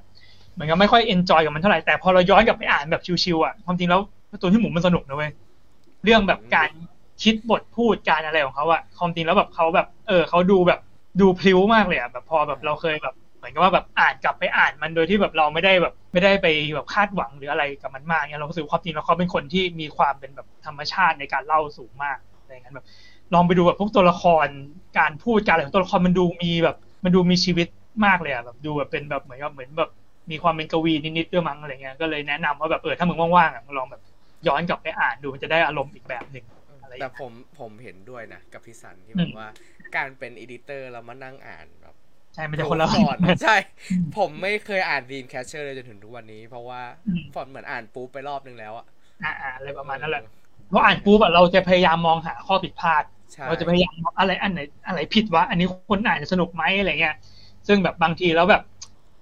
เหมือนกับไม่ค่อย enjoy กับมันเท่าไหร่แต่พอเราย้อนกลับไปอ่านแบบ chill ๆอะความจริงแล้วตูนพี่หมูมันสนุกนะเว้ยเรื่องแบบการคิดบทพูดการอะไรของเขาอะความจริงแล้วแบบเขาแบบ เออเขาดูแบบดูพลิ้วมากเลยอะแบบพอแบบเราเคยแบบเหมือนกับว่าแบบอ่านกลับไปอ่านมันโดยที่แบบเราไม่ได้แบบ ไม่ได้ไปแบบคาดหวังหรืออะไรกับมันมากเนี่ยเรารู้สึกว่าความจริงแล้วเขาเป็นคนที่มีความเป็นแบบธรรมชาติในการเล่าสูงมากอะไรอย่างนั้นแบบลองไปดูแบบพวกตัวละครการพูดการอะไรของตัวละครมันดูมีแบบ มันดูมีชีวิตมากเลยอะแบบดูแบบเป็นแบบเหมือนกับเหมือนแบบมีความเป็นกวีนิดๆด้วยมั้งอะไรเงี้ยก็เลยแนะนำว่าแบบเออถ้ามึงว่างๆอะมึงลองแบบย้อนกลับไปอ่านดูมันจะได้อารมณ์อีกแบบหนึ่งอะไรอย่างเงี้ยแต่ผมผมเห็นด้วยนะกับพี่สันที่อืมแบบว่าการเป็น editor แล้วมานั่งอ่าน แบบใช่มันจะคนละฟอนต์ใช่ ผมไม่เคยอ่าน Dream Catcher เลยจนถึงทุกวันนี้ เพราะว่าอืมฟอนต์เหมือนอ่านปุ๊บไปรอบนึงแล้วอะอ่าอะไรประมาณนั้นแหละเพราะอ่านปุ๊บอะเราจะพยายามมองหาข้อผิดพลาดใช่เราจะพยายามมองอะไรอันไหนอะไรผิดวะอันนี้คนอ่านจะสนุกไหมอะไรเงี้ย ซึ่งแบบบางทีแล้วแบบ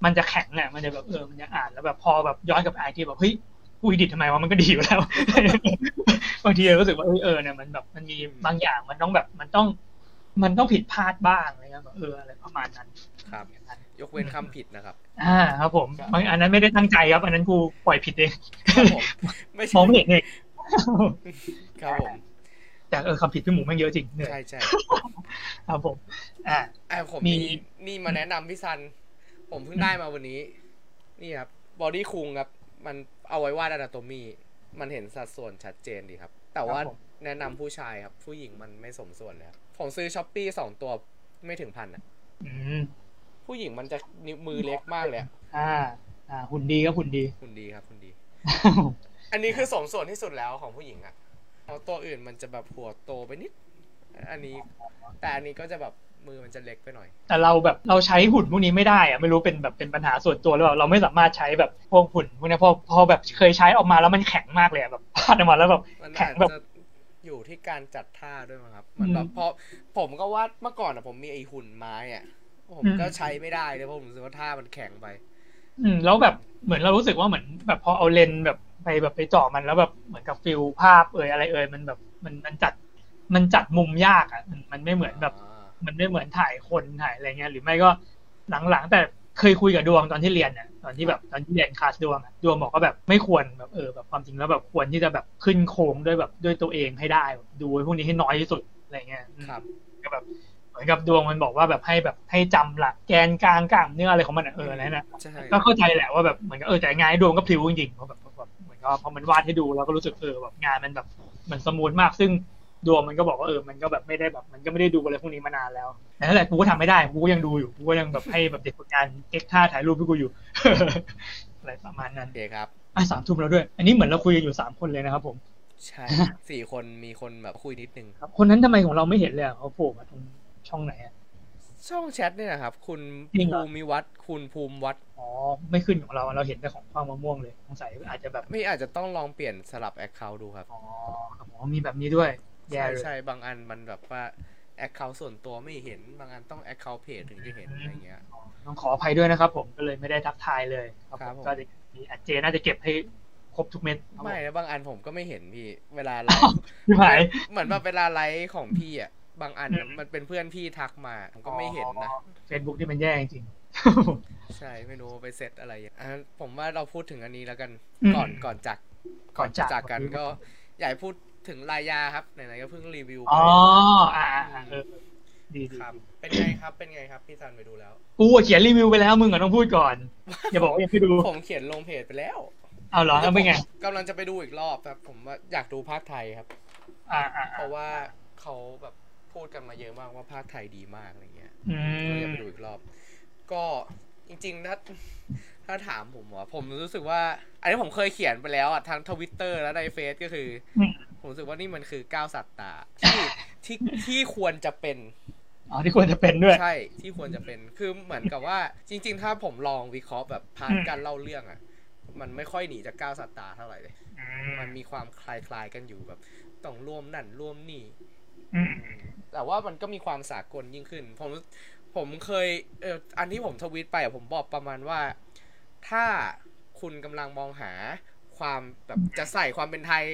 มันจะแข็งเนี่ยมันจะแบบเออมันจะอ่านแล้วแบบพอแบบย้อนกลับไปอ่านทีแบบเฮ้ยกูดิททำไมวะมันก็ดีอยู่แล้วบางทีเรารู้สึกว่าเออเออเนี่ยมันแบบมันมีบางอย่างมันต้องแบบมันต้อง มันต้องผิดพลาดบ้างอะไรเงี้ยแบบเอออะไรประมาณนั้นครับ ยกเว้นคำผิดนะครับ อ่า ครับผมครับบางอันนั้นไม่ได้ตั้งใจครับ อันนั้นกูปล่อยผิดเองครับผมไม่มใช่องไม่เห็นเองครับผมแต่เออคำผิดพี่หมูแม่งเยอะจริงเหนื่อยใช่ใช่ครับผม อ่าอะผมมีมีนี่มาแนะนำพี่ซัน ผมเพิ่งได้มาวันนี้ นี่ครับ Body-kun ครับ มันเอาไว้วาด anatomy มันเห็นสัดส่วนชัดเจนดีครับ แต่ว่า แนะนำผู้ชายครับ ผู้หญิงมันไม่สมส่วนเลยครับผมซื้อ Shopee สองตัวไม่ถึงพันอะ อืมผู้หญิงมันจะนิ้วมือเล็กมากเลยอะอ่า อ่า หุ่นดีก็หุ่นดี หุ่นดีครับหุ่นดี อันนี้คือสมส่วนที่สุดแล้วของผู้หญิงอะเอาตัวอื่นมันจะแบบหัวโตไปนิด อันนี้ แต่อันนี้ก็จะแบบมือมันจะเล็กไปหน่อย แต่เราแบบเราใช้หุ่นพวกนี้ไม่ได้อะไม่รู้เป็นแบบเป็นปัญหาส่วนตัวหรือเปล่าเราไม่สามารถใช้แบบพวกหุ่นพวกนี้พอพอแบบเคยใช้ออกมาแล้วมันแข็งมากเลยอะแบบพาดออกมาแล้วแบบมันแข็อางจแบบจะ อยู่ที่การจัดท่าด้วยมั้งครับเหมันแบบอืมเพราะผมก็วาดเมื่อก่อนอะผมมีไอหุ่นไม้อะผมอืมก็ใช้ไม่ได้เลยเพราะผมรู้สึกว่าท่ามันแข็งไป อืม แล้วแบบเหมือนเรารู้สึกว่าเหมือน แบบพอเอาเลนส์แบบไปแบบไปเจาะมันแล้วแบบเหมือนกับฟิลภาพเอ่ยอะไรเอ่ยมันแบบมันมันจัดมันจัดมุมยากอะมันมันไม่เหมือนแบบอ่ามันไม่เหมือนถ่ายคนถ่ายอะไรเงี้ยหรือไม่ก็หลังๆแต่ เคยคุยกับดวงตอนที่เรียนเนี่ยตอนที่แบบตอนที่เรียนคลาสดวงอะดวงบอกว่าแบบไม่ควรแบบเออแบบความจริงแล้วแบบควรที่จะแบบขึ้นโค้งด้วยแบบด้วยตัวเองให้ได้แบบดูไอ้พวกนี้ให้น้อยที่สุดอะไรเงี้ยอืมครับก็แบบเหมือนกับดวงมันบอกว่าแบบให้แบบให้จำหลักแกนกลางกล้ามเนื้ออะไรของมันอะเอออะไรนะใช่ก็เข้าใจแหละว่าแบบเหมือนกับเออแต่งานให้ดวงก็พลิ้วจริงๆเพราะแบบแบบเหมือนกับพอมันวาดให้ดูเราก็รู้สึกเออแบบงานมันแบบเหมือน smooth มากซึ่ง ดวงมันก็บอกว่าเออมันก็แบบไม่ได้แบบ มันก็ไม่ได้ดูอะไรพวกนี้มานานแล้วแต่นั่นแหละกูก็ทำไม่ได้กูก็ยังดูอยู่กูก็ยังแบบให้แบบเด็กฝึกงานเก๊กท่าถ่ายรูปให้กูอยู่อะไรประมาณนั้นโอเคครับอะสามทุ่มแล้วด้วย อันนี้เหมือนเราคุยกันอยู่สามคนเลยนะครับผมใช่สี่คนมีคนแบบคุยนิดนึงครับ คนนั้นทำไมของเราไม่เห็นเลยอะเขาโผล่มาตรงช่องไหนอะช่องแชทเนี่ยนะครับคุณจริงเหรอภูมิวัฒน์คุณภูมิวัฒน์อ๋อไม่ขึ้นของเราเราเห็นแต่ของความมะม่วงเลยสงสัยอาจจะแบบไม่อาจจะต้องลองเปลี่ยนสลับ account ดูครับอ๋อครับอ๋อมีแบบนี้ด้วย แย่ใช่เลยใช่บางอันมันแบบว่า account ส่วนตัวไม่เห็น บางอันต้อง account page ถึงจะเห็นอะไรเงี้ยต้องขออภัยด้วยนะครับ ผมก็เลยไม่ได้ทักทายเลยครับคผรับผมผมก็จะมีอาเจน่าจะเก็บให้ครบทุกเม็ดครับผไม่นะบางอันผมก็ไม่เห็นพี่เวลาไลอ้าวพี่หายเหมือนแบบเวลาไลฟ์ของพี่อะบางอันอืมมันเป็นเพื่อนพี่ทักมาผมก็ไม่เห็นนะเฟซบุ๊กที่มันแย่จริงใช่ไม่รู้ไปเซตอะไรอย่างอะผมว่าเราพูดถึงอันนี้แล้วกันอืมก่อนก่อนจากก่อนจากจากกันก็อยากให้พูด ถึงรายยาครับไหนๆก็เพิ่งรีวิวๆไปอ๋ออ่าอ่าเออดีดีครับ เป็นไงครับ เป็นไงครับพี่ซันไปดูแล้ว กูอะเขียนรีวิวไปแล้วมึงอะต้องพูดก่อนอย่าบอกว่ายังไม่ดูผมเขียนลงเพจไปแล้ว เอาเหรอแล้วเป็นไงกำลังจะไปดูอีกรอบครับ ผมว่าอยากดูภาคไทยครับ อ่าอ่าเพราะว่าเขาแบบพูดกันมาเยอะมากว่าภาคไทยดีมากอะไรเงี้ยอืก็มอยากไปดูอีกรอบ ก็จริงๆถ้า ถ้าถามผมว่าผมรู้สึกว่า อันนี้ผมเคยเขียนไปแล้วอะทั้งทวิตเตอร์และในเฟซก็คืออืมผมรู้สึกว่านี่มันคือเก้าศาสตราที่ที่ที่ควรจะเป็นอ๋อที่ควรจะเป็นด้วยใช่ที่ควรจะเป็นคือเหมือนกับว่าจริง ๆ ถ้าผมลองวิเคราะห์แบบพาร์ทอืมการเล่าเรื่องอะ มันไม่ค่อยหนีจากเก้าศาสตราเท่าไหร่เลยอืมันมมีความคล้ายๆกันอยู่แบบต้องร่วมนั่นร่วมนี่อืมแต่ว่ามันก็มีความสากลยิ่งขึ้น ผมผมเคยเอออันที่ผมทวีตไปอะผมบอกประมาณว่า ถ้าคุณกำลังมองหาความแบบจะใส่ความเป็นไทย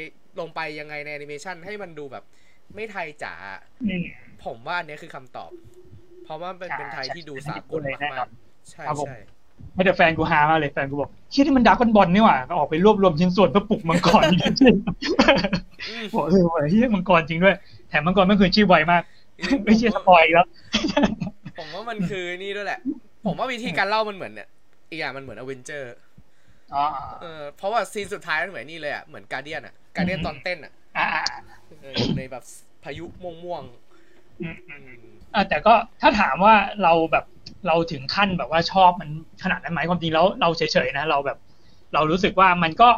ลงไปยังไงในแอนิเมชันให้มันดูแบบ ไม่ไทยจ๋าอืม ผมว่าอันเนี้ยคือคำตอบ เพราะว่าเป็นเป็นไทยที่ดูสากลใช่มากแน่นอนๆใช่ครับผม ใช่ไม่แต่แฟนกูฮามากเลยแฟนกูบอกเชี่ยนี่มันดราก้อนบอลนี่หว่าก็ออกไปรวบรวมชิ้นส่วนเพื่อปลุกมังกรอืมบอกเออว่ะเหี้ยมังกรจริงด้วยแถมมังกรไม่เคยชื่อไวมาก ไม่เชื่อ spoil อีกแล้ว ผมว่ามันคือนี่ด้วยแหละ ผมว่าวิธีการเล่ามันเหมือนเนี่ย อีกอย่างมันเหมือนอเวนเจอร์อ๋อเออเพราะว่า scene สุดท้ายมันเหมือนนี่เลยอะเหมือน Guardian อะ Guardian ตอนเต้นอะอ่าเอออยู่ในแบบพายุม่วงอืมๆอือืมมอะแต่ก็ถ้าถามว่าเราแบบเราถึงขั้นแบบว่าชอบมันขนาดนั้นไหมความจริงแล้วเราเฉยๆนะเราแบบ เรารู้สึกว่ามันก็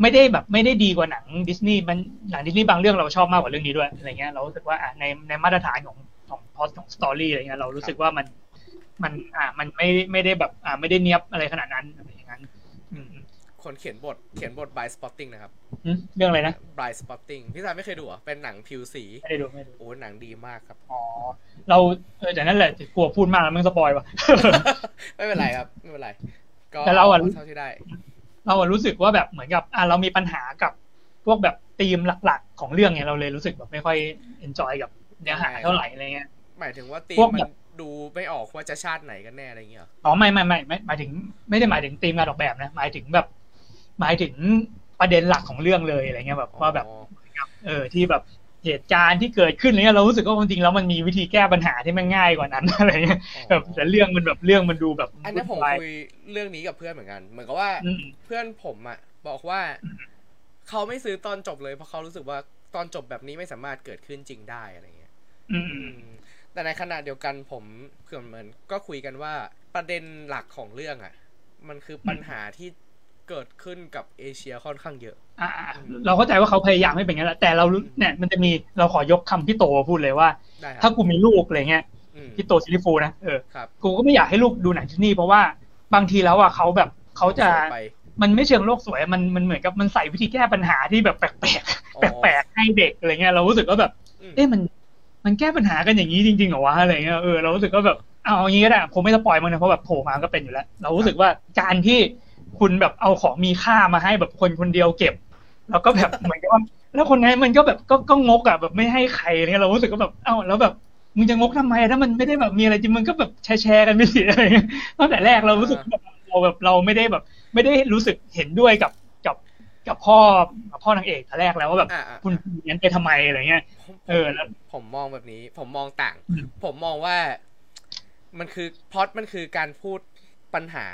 ไม่ได้แบบไม่ได้ดีกว่าหนังดิสนีย์มันหนังดิสนีย์บางเรื่องเราชอบมากกว่าเรื่องนี้ด้วยอะไรเงี้ยเรารู้สึกว่าอะในในมาตรฐานของของพอสของสตอรี่อะไรเงี้ยเรารู้สึกว่ามัน มันอะมันไม่ไม่ได้แบบ อะไม่ได้เนียบอะไรขนาดนั้นอะไรอย่างนั้นอืมคนเขียนบทเขียนบท by spotting นะครับอืมเรื่องอะไรนะ by spotting พี่สายไม่เคยดูเหรอะเป็นหนังผิวสีไม่ได้ดูไม่ได้ดูโอ้หนังดีมากครับอ๋อเราเออแต่นั่นแหละกลัวพูดมากแล้วมันสปอยว่ะไม่เป็นไรครับไม่เป็นไรก็แต่เราอะเท่าที่ได้ เราอะรู้สึกว่าแบบเหมือนกับอะเรามีปัญหากับพวกแบบธีมหลักๆ ของเรื่องเนี่ยเราเลยรู้สึกแบบไม่ค่อย enjoy กับเนื้อหาเท่าไหร่อะไรเงี้ยหมายถึงว่าตีพวกมันแบบ ดูไม่ออกว่าจะชาติไหนกันแน่อะไรอย่างเงี้ยเหรออ๋อไม่ไม่ไม่ไม่หมายถึง ไม่ได้หมายถึงธีมงานออกแบบนะหมายถึงแบบ หมายถึงประเด็นหลักของเรื่องเลยอะไรเงี้ยแบบว่าแบบอ๋อเออที่แบบเหตุการณ์ที่เกิดขึ้นอะไรเงี้ยเรารู้สึกว่าจริงๆแล้วมันมีวิธีแก้ปัญหาที่มันง่ายกว่านั้นอะไรเงี้ยแบบแต่เรื่องมันแบบเรื่องมันดูแบบ อันนี้ผมวุ่วายคุยเรื่องนี้กับเพื่อนเหมือนกัน เหมือนกับว่าอืมเพื่อนผมอะบอกว่าเขาไม่ซื้อตอนจบเลยเพราะเขารู้สึกว่าตอนจบแบบนี้ไม่สามารถเกิดขึ้นจริงได้อะไรเงี้ยอืมอืม แต่ในขณะเดียวกันผมเพื่อนเหมือนก็คุยกันว่าประเด็นหลักของเรื่องอะ มันคือปัญหาที่เกิดขึ้นกับเอเชียค่อนข้างเยอะ อ่า เราเข้าใจว่าเขาพยายามให้เป็นงั้นแหละแต่เรารู้เนี่ยมันจะมีเราขอยกคำพี่โตพูดเลยว่าได้ครับถ้ากูมีลูกอะไรเงี้ยอืมพี่โต Silly Fools นะเออครับกูก็ไม่อยากให้ลูกดูหนังที่นี่เพราะว่าบางทีแล้วอะเขาแบบเขาจะสวยไปมันไม่เชิงโลกสวยมันมันเหมือนกับมันใส่วิธีแก้ปัญหาที่แบบแปลกๆอ๋อแปลกๆให้เด็กอะไรเงี้ยเรารู้สึกว่าแบบอืมเอ๊ะมัน มันแก้ปัญหากันอย่างนี้จริงๆเหรอวะอะไรเงี้ยเออเรารู้สึกว่าแบบเอาอย่างนี้ก็ได้ผมไม่ spoil มันนะเพราะแบบโผล่มาก็เป็นอยู่แล้ว เรารู้สึกว่าการที่คุณแบบเอาของมีค่ามาให้แบบคนคนเดียวเก็บ แล้วก็แบบเหมือนกับว่าแล้วคนนั้นมันก็แบบก็ก็งกอะแบบไม่ให้ใครเงี้ยเรารู้สึกว่าแบบเอ้าแล้วแบบมึงจะงกทำไมถ้ามันไม่ได้แบบมีอะไรจริงมันก็แบบแชร์แชร์กันไปสิอะไรเงี้ยตั้งแต่แรกเรารู้สึกแบบเราแบบเราไม่ได้แบบ ไม่ได้รู้สึกเห็นด้วยกับ กับกับพ่อกับพ่อนางเอกแต่แรกแล้วว่าแบบอ่าอ่าคุณงั้นไปทำไมอะไรเงี้ยผมเออแล้วผมมองแบบนี้ ผมมองต่างอืมผมมองว่ามันคือพล็อดมันคือการพูดปัญหา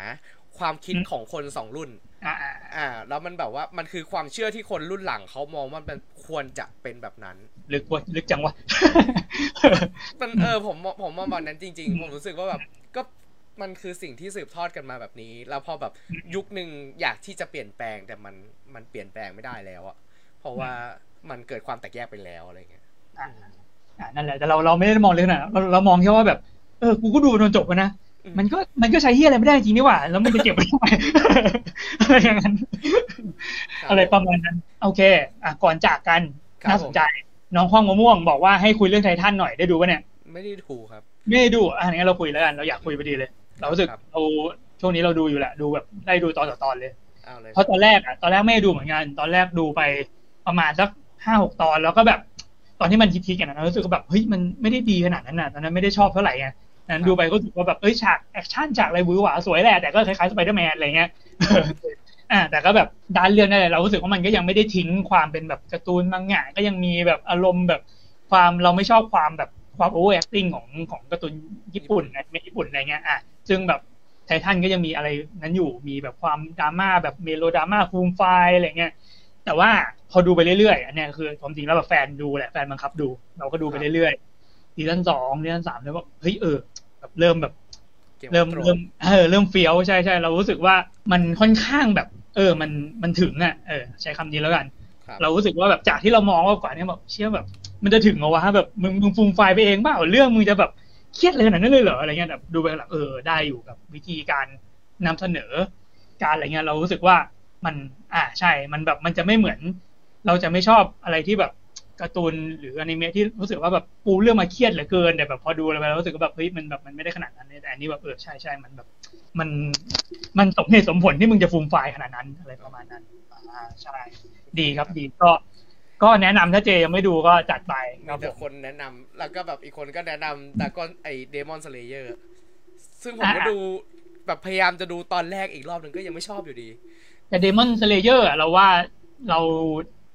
ความคิดอืมของคนสองรุ่นอ่าอ่าอ่าแล้วมันแบบว่ามันคือความเชื่อที่คนรุ่นหลังเขามองว่ามันควรจะเป็นแบบนั้นลึกวะลึกจังวะมันเออผมมองผมมองแบบนั้นจริง ๆ ผมรู้สึกว่าแบบก็ มันคือสิ่งที่สืบทอดกันมาแบบนี้ แล้วพอแบบยุคหนึ่งอยากที่จะเปลี่ยนแปลงแต่มันมันเปลี่ยนแปลงไม่ได้แล้วอะเพราะว่ามันเกิดความแตกแยกไปแล้วอะไรเงี้ยอ่าอ่านั่นแหละแต่เราเราไม่ได้มองเลยนะเราเรามองแค่ว่าแบบเออกูก็ดูจนจบแล้วนะอืมมันก็มันก็ใช้เฮียอะไรไม่ได้จริงนี่หว่า แล้วมันจะเก็บไว้ทำไมอะไรอย่างนั้น อะไรประมาณนั้น โอเค อะก่อนจากกันครับน่าสนใจ น้องข้องมะม่วงบอกว่าให้คุยเรื่องไททันหน่อยได้ดูปะเนี่ย ไม่ได้ถูกครับ ไม่ได้ดูอะงั้นเราคุยแล้วกันเราอยากคุยพอดีเลย เรารู้สึกครับเราช่วงนี้เราดูอยู่แหละดูแบบได้ดูตอนต่อตอนเลยเอาเลยเพราะตอนแรกอะตอนแรกไม่ได้ดูเหมือนกันตอนแรกดูไปประมาณสักห้าหกตอนแล้วก็แบบตอนที่มันฮิตๆกันนะรู้สึกว่าแบบเฮ้ยมันไม่ได้ดีขนาดนั้นน่ะตอนนั้นไม่ได้ชอบเท่าไหร่ไงนั้นดูไปก็รู้สึกว่าแบบเอ้ยฉาก action ฉากอะไรหวือหวาสวยแหละแต่ก็คล้ายๆสไปเดอร์แมนอะไรเงี้ยอ่าแต่ก็แบบด้านเรื่องนั่นแหละเรารู้สึกว่ามันก็ยังไม่ได้ทิ้งความเป็นแบบการ์ตูนมังงะก็ยังมีแบบอารมณ์แบบความเราไม่ชอบความแบบความ overacting ของของการ์ตูนญี่ปุ่นนะไม่ญี่ปุ่นอะไรเงี้ยอะ ซึ่งแบบไททันก็ยังมีอะไรนั้นอยู่มีแบบความดราม่าแบบเมโลดราม่าฟูมฟายอะไรเงี้ยแต่ว่าพอดูไปเรื่อยๆอันเนี้ยคือความจริงแล้วแบบแฟนดูแหละแฟนบังคับดู เราก็ดูไปเรื่อยๆ season สอง season สามแล้วว่าเฮ้ยเออแบบเริ่มแบบเกมเริ่มโตรเริ่มเออเริ่มเฟี้ยวใช่ใช่เรารู้สึกว่ามันค่อนข้างแบบ เออ มันมันถึงอะเออ ใช้คำนี้แล้วกันครับเรารู้สึกว่าแบบจากที่เรามองว่ากว่านี้แบบเชื่อแบบ มันจะถึงเหรอวะแบบมึงมึงฟูมฟายไปเองเปล่าเรื่องมึงจะแบบ เครียดเลยขนาดนั้นเลยเหรออะไรเงี้ยแบบดูไปหลังเออได้อยู่กับวิธีการนำเสนอ การอะไรเงี้ยเรารู้สึกว่ามัน อ่าใช่ มันแบบมันจะไม่เหมือน เราจะไม่ชอบอะไรที่แบบการ์ตูนหรืออนิเมะที่รู้สึกว่าแบบปูเรื่องมาเครียดเหลือเกินแต่แบบพอดูไปแล้วรู้สึกว่าแบบเฮ้ยมันแบบมันไม่ได้ขนาดนั้นแต่อันนี้แบบเออใช่ใช่มันแบบ มันมันสมเหตุสมผลที่มึงจะฟูมฟายขนาดนั้นอะไรประมาณนั้นอ่าใช่ ดีครับดีก็ ก็แนะนำถ้าเจยังไม่ดูก็จัดไปครับผแต่มีคนแนะนำแล้วก็แบบอีกคนก็แนะนำแต่ก็ไอ้ Demon Slayerซึ่งผมก็อ่าดูแบบพยายามจะดูตอนแรกอีกรอบหนึ่งก็ยังไม่ชอบอยู่ดี แต่ Demon Slayer เราว่าเรา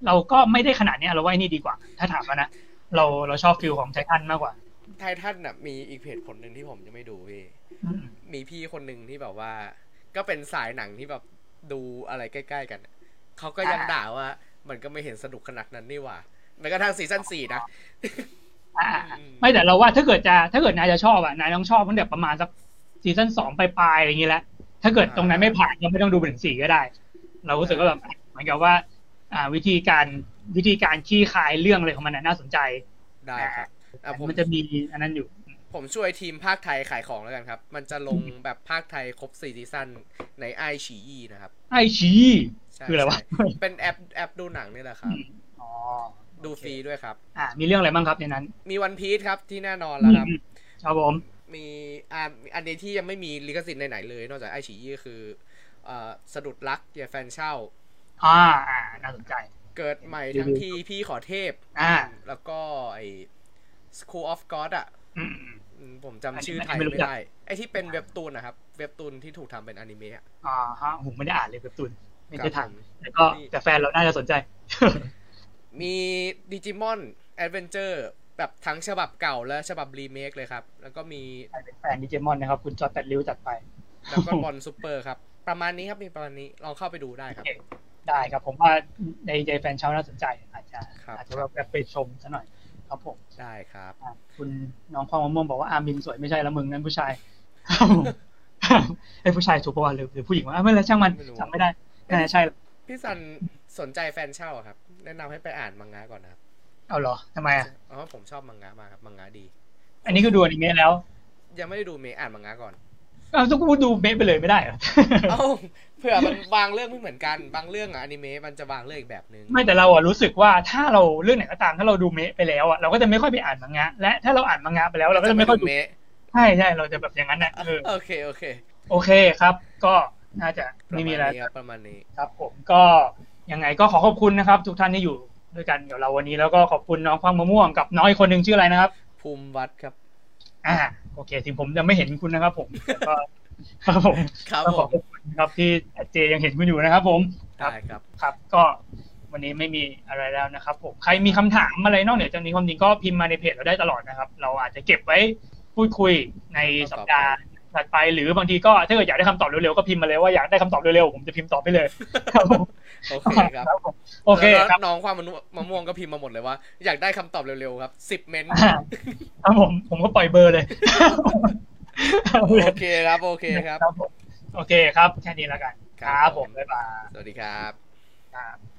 เราก็ไม่ได้ขนาดเนี้ยเราว่าไอ้นี่ดีกว่า ถ้าถามว่านะเราเราชอบ feel ของไททันมากกว่าไททันน่ะมีอีกเหตุผลหนึ่งที่ผมยังไม่ดูพี่อืมมีพี่คนหนึ่งที่แบบว่า ก็เป็นสายหนังที่แบบดูอะไรใกล้ ๆ กันน่ะเขาก็ยังด่าว่า มันก็ไม่เห็นสนุกขนาดนั้นนี่หว่าแม้กระทั่ง season สี่นะอ่าอืมไม่แต่เราว่าถ้าเกิดจะถ้าเกิดนายจะชอบอะนายต้องชอบตั้งแต่ประมาณสัก season สองปลายๆอะไรอย่างนี้แหละถ้าเกิดตรงนั้นไม่ผ่านก็ไม่ต้องดูไปถึงสี่ก็ได้ เรารู้สึกว่าแบบเหมือนกับว่า อ่าวิธีการวิธีการคลี่คลายเรื่องอะไรของมันน่ะน่าสนใจได้ครับอะผมมันจะมีอันนั้นอยู่ ผมช่วยทีมพากย์ไทยขายของแล้วกันครับ มันจะลงแบบพากย์ไทยครบสี่ season ใน iQIYI นะครับไอชีใช่คืออะไรวะใช่เป็นแอปแอปดูหนังนี่แหละครับ อ๋อ ดูฟรีด้วยครับ อ่า มีเรื่องอะไรบ้างครับในนั้น มีวันพี e ครับที่แน่นอนแล้วครับอืมครับผม มีอ่าอันนี้ที่ยังไม่มีลิขสิทธิ์ในไหนเลย นอกจากไอฉีอีคือเอ่อสะดุดรักอย่าแฟนเช่าอ่า อ่า น่าสนใจ เกิดใหม่ทั้งทีพี่ขอเทพ อ่า แล้วก็ไอ School of God อะอืมอืม ผมจำชื่อไทยอันนี้ไม่รู้ไม่จักได้ ไอที่เป็นเว็บตูนนะครับ เว็บตูนที่ถูกทำเป็นอนิเมะอะอ่าฮะผมไม่ได้อ่านเลยแบบตุนไม่ได้ทันครับผมแต่ก็แต่แฟนเราน่าจะสนใจ มีดิจิมอนแอดเวนเจอร์แบบทั้งฉบับเก่าและฉบับรีเมคเลยครับ แล้วก็มีใครเป็นแฟนดิจิมอนนะครับ คุณจอร์แดนริวจัดไป แล้วก็บอลซูเปอร์ครับ ประมาณนี้ครับมีประมาณนี้ลองเข้าไปดูได้ครับโอเคได้ครับผมว่าในใจแฟนชาวน่าสนใจอาจจะครับอาจจะแบบแบบไปชมซะหน่อย ครับผม ได้ครับอะคุณน้องความมะม่วงบอกว่าอามินสวยไม่ใช่ละมึงนั่นผู้ชายไอ้ยผู้ชายถูกปะวะหรือหรือผู้หญิงวะอะไม่เป็นไรช่างมันไม่รู้จำไม่ได้น่าจะใช่ พี่ซันสนใจแฟนเช่าอะครับ แนะนำให้ไปอ่านมังงะก่อนนะครับ เอาเหรอทำไมอะอ๋อผมชอบมังงะมากครับมังงะดี อันนี้คือดูอนิเมะแล้ว ยังไม่ได้ดูเมะอ่านมังงะก่อน อ้าวต้องพูดดูเมะไปเลยไม่ได้เหรอเอ้าเผื่อมันบางเรื่องไม่เหมือนกันบางเรื่องอะอนิเมะมันจะบางเรื่องอีกแบบนึงไม่แต่เราอะรู้สึกว่าถ้าเราเรื่องไหนก็ตามถ้าเราดูเมะไปแล้วอะเราก็จะไม่ค่อยไปอ่านมังงะ และถ้าเราอ่านมังงะไปแล้วเราก็จะไม่ค่อยดูเมะใช่ใช่เราจะแบบอย่างนั้นน่ะเออโอเคโอเค โอเคครับ ก็น่าจะไม่มีอะไรปาณนี้ครับประมาณนี้ครับ ผมก็ยังไงก็ขอขอบคุณนะครับ ทุกท่านที่อยู่ด้วยกันกับเราวันนี้แล้วก็ขอบคุณน้องฟังมะม่วงกับน้องอีกคนหนึ่งชื่ออะไรนะครับ ภูมิวัดครับ อ่า โอเคถึงผมจะไม่เห็นคุณนะครับ ผมแต่ก็ครับผมครับก็ผขอมบคุณครับที่เจยังเห็นคุณอยู่นะครับ ผมได้ครับครับ ก็วันนี้ไม่มีอะไรแล้วนะครับ ผมใครมีคำถามอะไรนอกเหนือจากนี้ความจริงก็พิมพ์มาในเพจเราได้ตลอดนะครับ เราอาจจะเก็บไว้พูดคุยในสัปดาห์ ถัดไป หรือบางทีก็ถ้าเกิดอยากได้คำตอบเร็วๆก็พิมพ์มาเลยว่าอยากได้คำตอบเร็วๆผมจะพิมพ์ตอบไปเลยครับผมโอเคครับครับผมโอเคแล้วครับน้องความมะมะม่วงก็พิมพ์มาหมดเลยว่า อยากได้คำตอบเร็วๆครับสิบเมนต์อ่าครับผมผมก็ปล่อยเบอร์เลยโอเคครับโอเคครับครับผมโอเคครับแค่นี้แล้วกันครับผมบ๊ายบายสวัสดีครับครับ